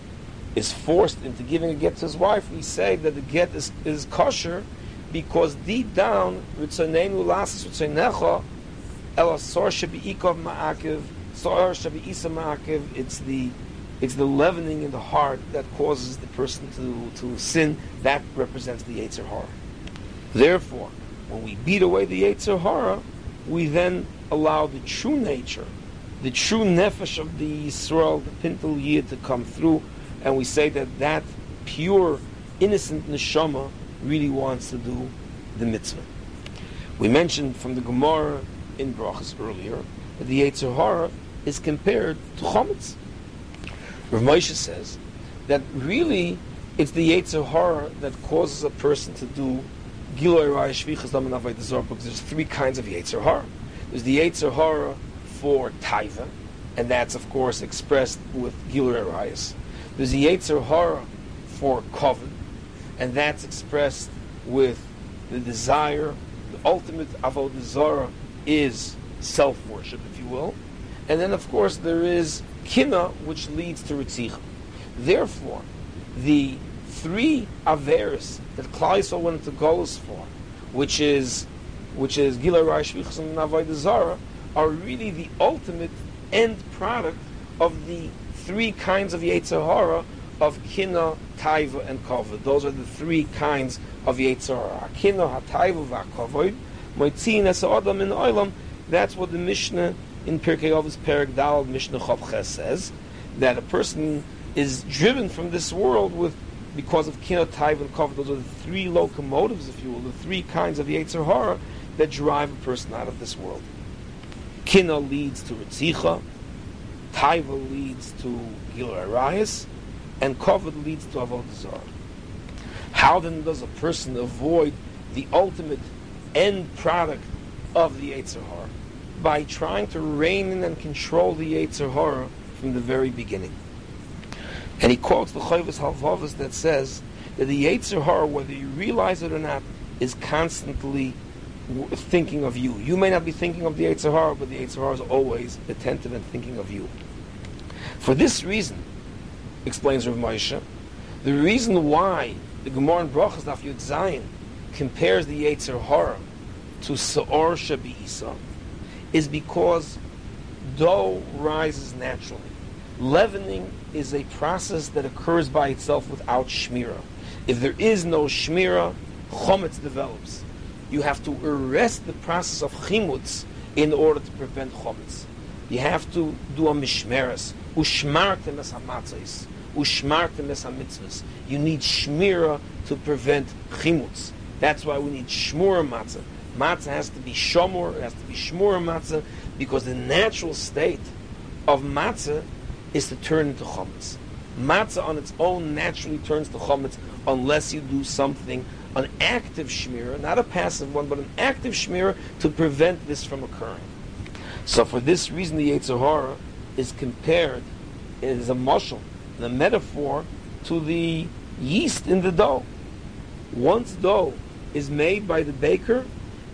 is forced into giving a get to his wife, we say that the get is, is kosher because deep down, Ela sor ikov ma'akiv, sor isa ma'akiv, it's the it's the leavening in the heart that causes the person to, to sin. That represents the Yetzer Hara. Therefore, when we beat away the Yetzer Hara, we then allow the true nature, the true nefesh of the Yisrael, the Pintel Yid, to come through, and we say that that pure, innocent neshama really wants to do the mitzvah. We mentioned from the Gemara in Brachas earlier that the Yetzer Hara is compared to Chometz. Rav Moshe says that really it's the Yetzer Hara that causes a person to do Giloy Raya Shvichas Dam because there's three kinds of Yetzer Hara. There's the Yetzer Hara for Taiva, and that's of course expressed with Giloy Rayas. There's the Yetzer Hara for Koven, and that's expressed with the desire, the ultimate Avodah Zarah is self-worship, if you will. And then of course there is kina, which leads to ritzicha. Therefore, the three averis that Klal went into Golos for, which is which is Gila Raish and Navai Zara, are really the ultimate end product of the three kinds of Yetzirah of Kina, Taiva, and Kavod. Those are the three kinds of Yetzirah. Kina, HaTaiva, VaKavod, Moitzin, Es Adam, in Oilam. That's what the Mishnah in Pirkei Avos Perek Dal Mishnah Chav says that a person is driven from this world with because of Kina, Taiv, and Kov. Those are the three locomotives, if you will, the three kinds of Yetzer Hara that drive a person out of this world. Kina leads to Ritzicha, Taiva leads to Gil Arayas, and Kovad leads to Avodah Zarah. How then does a person avoid the ultimate end product of the Yetzer Hara? by trying to rein in and control the Yetzer Hara from the very beginning. And he quotes the Chovos Halvavos that says that the Yetzer Hara, whether you realize it or not, is constantly thinking of you. You may not be thinking of the Yetzer Hara, but the Yetzer Hara is always attentive and thinking of you. For this reason, explains Rav Moshe, the reason why the Gemara in Brachas Daf Yud Zayin compares the Yetzer Hara to Seor Shabi'isa is because dough rises naturally. Leavening is a process that occurs by itself without shmira. If there is no shmira, chometz develops. You have to arrest the process of chimutz in order to prevent chometz. You have to do a mishmeres. Ushmartem es hamatzais. Ushmartem es hamitzvahs. You need shmira to prevent chimutz. That's why we need shmura matzah matzah has to be shomor, it has to be shmur matzah, because the natural state of matzah is to turn into chometz. Matzah on its own naturally turns to chometz unless you do something, an active shmira, not a passive one, but an active shmira to prevent this from occurring. So for this reason, the Yetzer Hara is compared, is a mushal, the metaphor, to the yeast in the dough. Once dough is made by the baker,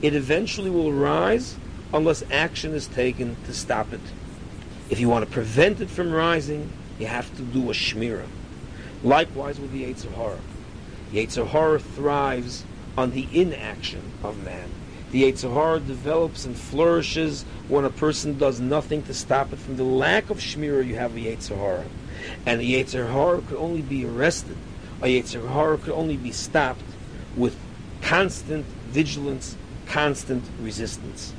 it eventually will rise unless action is taken to stop it. If you want to prevent it from rising, you have to do a shmira. Likewise with the. Yetzer Hara thrives on the inaction of man. The Yetzer Hara develops and flourishes when a person does nothing to stop it. From the lack of shmira, you have a Yetzer Hara. And the Yetzer Hara could only be arrested. A Yetzer Hara could only be stopped with constant vigilance constant resistance.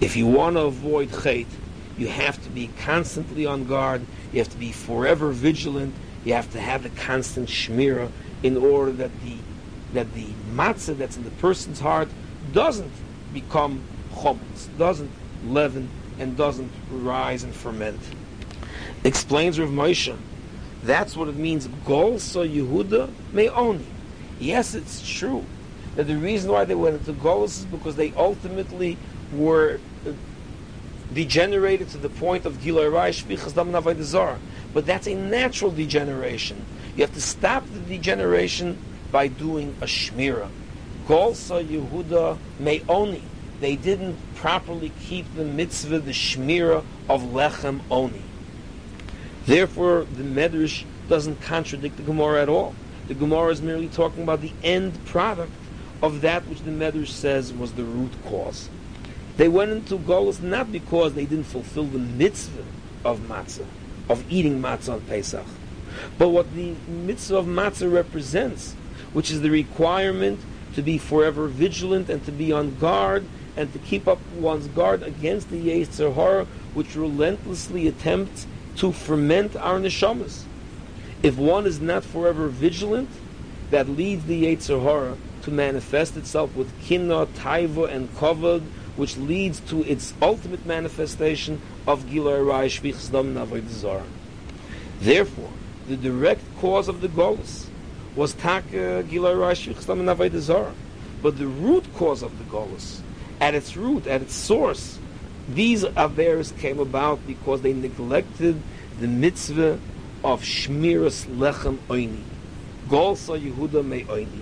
If you want to avoid chait, you have to be constantly on guard. You have to be forever vigilant. You have to have a constant shmira in order that the that the matzah that's in the person's heart doesn't become chometz, doesn't leaven, and doesn't rise and ferment. Explains Rav Moshe. That's what it means. Golsa Yehuda Me'oni. Yes, it's true that the reason why they went into Golos is because they ultimately were uh, degenerated to the point of Bichas Dam But that's a natural degeneration. You have to stop the degeneration by doing a Shmira. Golsa Yehuda Me'oni. They didn't properly keep the mitzvah, the Shmira of Lechem Oni. Therefore, the Medrash doesn't contradict the Gemara at all. The Gemara is merely talking about the end product of that which the Medrash says was the root cause. They went into Golos not because they didn't fulfill the mitzvah of matzah, of eating matzah on Pesach, but what the mitzvah of matzah represents, which is the requirement to be forever vigilant and to be on guard and to keep up one's guard against the Yetzer Hara, which relentlessly attempts to ferment our neshamas. If one is not forever vigilant, that leads the Yetzer Hara to manifest itself with kinna, taiva, and kavod, which leads to its ultimate manifestation of Gilai Rai Shvichs Dam Therefore, the direct cause of the Golus was Taka uh, Gilai Rai Shvichs Dam But the root cause of the Golus at its root, at its source, these Averis came about because they neglected the mitzvah of Shmiras Lechem Oini. Golsa Yehuda Me Oini.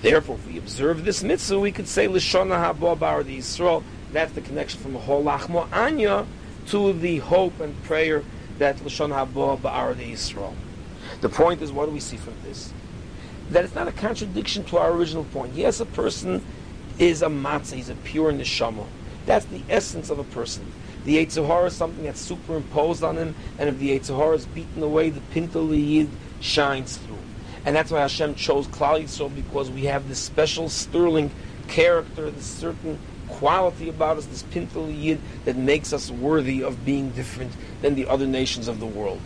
Therefore, if we observe this mitzvah, we could say Lishona Haba Bar Yisrael. That's the connection from Hol Lachmo Anya to the hope and prayer that Lishona Haba Bar Yisrael. The point is, what do we see from this? That it's not a contradiction to our original point. Yes, a person is a matzah, he's a pure neshama. That's the essence of a person. The Yetzer Hara is something that's superimposed on him, and if the Yetzer Hara is beaten away, the Pintel Yid shines through. And that's why Hashem chose Klal Yisrael, because we have this special sterling character, this certain quality about us, this Pintel Yid, that makes us worthy of being different than the other nations of the world.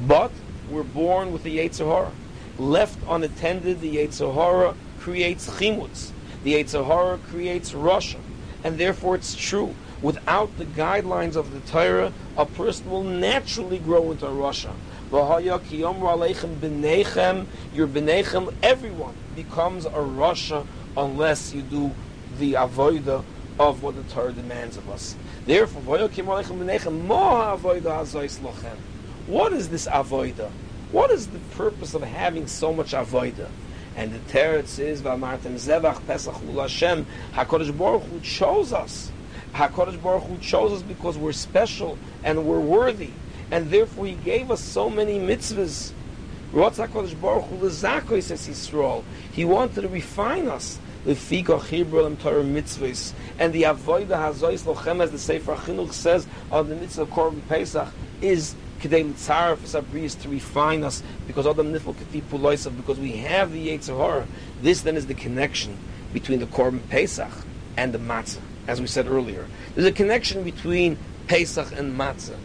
But we're born with the Yetzer Hara. Left unattended, the Yetzer Hara creates chimutz. The Yetzer Hara creates Rasha. And therefore it's true. Without the guidelines of the Torah, a person will naturally grow into Rasha. Your benechem, everyone becomes a Rasha unless you do the avoida of what the Torah demands of us. Therefore, what is this avoida? What is the purpose of having so much avoida? And the teretz is Martin Zevach Pesach Hashem. Hakadosh Baruch Hu chose us. Hakadosh Baruch Hu chose us because we're special and we're worthy, and therefore He gave us so many mitzvahs. Rotz Hakadosh Baruch Hu lezakoy says Yisrael. He wanted to refine us. Lefika Chibra Torah mitzvahs and the avodah hazois lochem as the Sefer Chinuch says on the mitzvah of Korban Pesach is Kedei Litzaref to refine us because Adam Nifel Kati Puloisav because we have the Yetzirah. This then is the connection between the Korban Pesach and the Matzah, as we said earlier. There's a connection between Pesach and Matzah.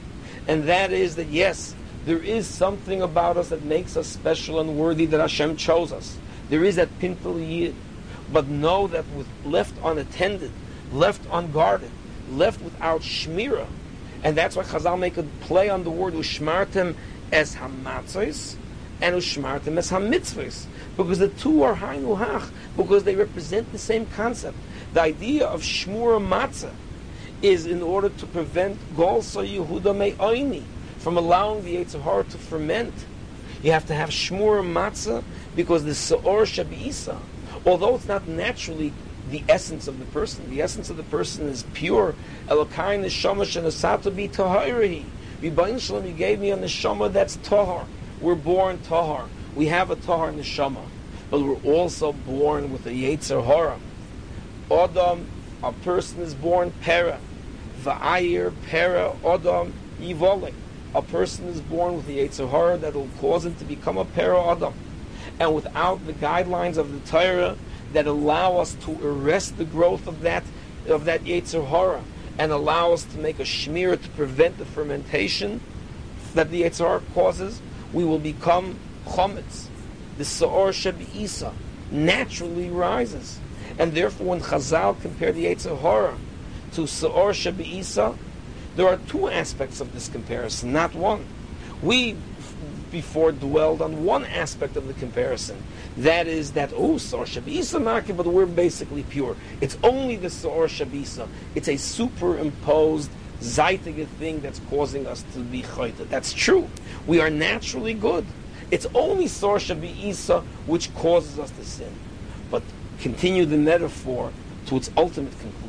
And that is that yes, there is something about us that makes us special and worthy that Hashem chose us. There is that pintel yid. But know that with left unattended, left unguarded, left without shmirah, and that's why Chazal make a play on the word ushmartim as hamatzos and ushmartim as hamitzvos. Because the two are hainu hach, because they represent the same concept. The idea of shmura matzah is in order to prevent golsa Yehuda me'oini from allowing the Yetzer Hara to ferment. You have to have shmura matzah because the seor shabi'isa, although it's not naturally the essence of the person. The essence of the person is pure. Elokai neshama shenasata be tahirihi. Rebbein Shalom, you gave me a neshama that's tahar. We're born tahar. We have a tahar neshama. But we're also born with a yetzer hara. Adam, a person is born para. Va'ayir, para, Adam, yivole. A person is born with a yetzer hara that will cause him to become a para Adam. And without the guidelines of the Torah, that allow us to arrest the growth of that of that Yetzer Hara and allow us to make a shmir to prevent the fermentation that the Yetzer Hara causes, we will become chometz. The Sa'or Isa naturally rises. And therefore, when Chazal compared the Yetzer Hara to Sa'or Isa, there are two aspects of this comparison, not one. We before dwelled on one aspect of the comparison. That is that, oh, Sor Shabisa Maki, but we're basically pure. It's only the Sor Shabisa. It's a superimposed Zaitige thing that's causing us to be chayta. That's true. We are naturally good. It's only Sor Shabisa which causes us to sin. But continue the metaphor to its ultimate conclusion.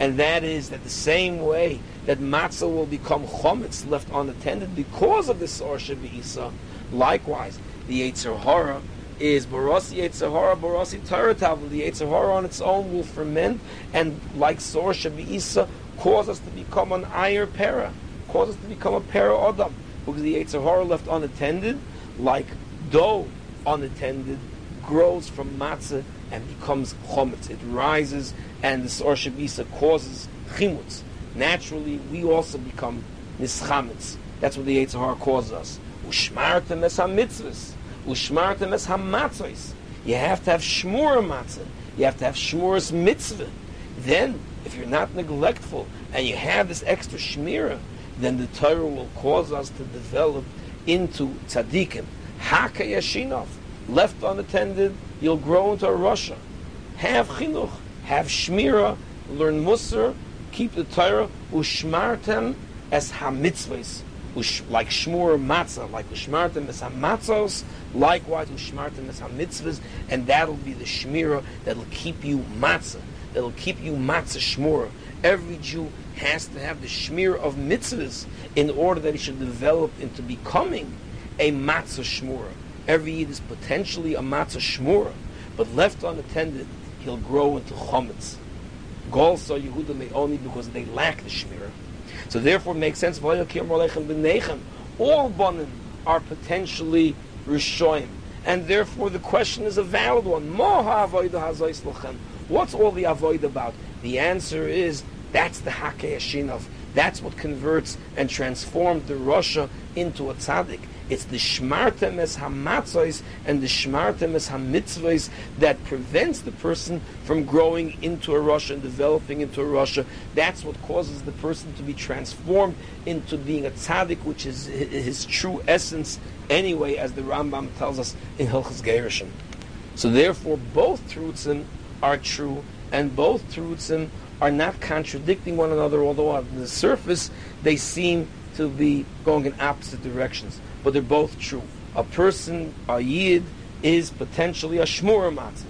And that is that the same way that matzah will become chometz left unattended because of the sor Isa. Likewise, the Yetzer Hara is Barasi Yetzirah, Barasi Torah. The Yetzirah on its own will ferment, and like Sor Isa, cause us to become an iron para, cause us to become a para Adam. Because the Yetzirah left unattended, like dough unattended, grows from matzah and becomes chometz. It rises, and the Sor Isa causes chimutz. Naturally, we also become nischametz. That's what the Yetzirah causes us. Ushmartem es ha-mitzvahs. Ushmartem es ha-matzos. You have to have shmur matzah. You have to have shmur's mitzvah. Then, if you're not neglectful and you have this extra shmira, then the Torah will cause us to develop into tzaddikim. Haka yashinov. Left unattended, you'll grow into a Russia. Have chinuch, have shmira, learn musar, keep the Torah, ushmartem es ha-mitzvahs like shmur matzah, like ushmartem es hamatzos, likewise ushmartem es hamitzvahs, and that'll be the shmira that'll keep you matzah, that'll keep you matzah shmur. Every Jew has to have the shmir of mitzvahs in order that he should develop into becoming a matzah shmura. Every Yid is potentially a matzah shmura, but left unattended, he'll grow into chometz. Gol saw Yehuda only because they lack the shmira. So therefore, it makes sense. All banim are potentially rishoyim, and therefore the question is a valid one. What's all the avoid about? The answer is that's the hakei That's what converts and transforms the Rasha into a tzaddik. It's the shmartem es hamatzos and the shmartem es hamitzvos that prevents the person from growing into a Rasha and developing into a Rasha. That's what causes the person to be transformed into being a tzaddik, which is his true essence anyway, as the Rambam tells us in Hilchas Geirushin. So therefore, both truths are true, and both truths are not contradicting one another, although on the surface they seem to be going in opposite directions but they're both true. A person, a yid, is potentially a shmur matzah.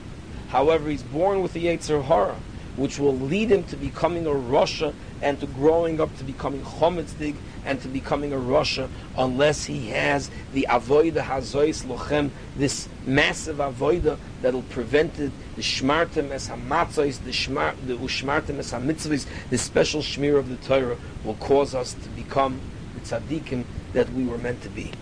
However, he's born with the Yetzer Hara, which will lead him to becoming a Russia and to growing up to becoming Chometzdig and to becoming a Russia unless he has the Avoida Hazois Lochem, this massive Avoida that'll prevent it, the Shmartem Es HaMatzos, the, shmar, the Ushmartem Es HaMitzvahs, the special Shmir of the Torah will cause us to become Tzaddikim that we were meant to be.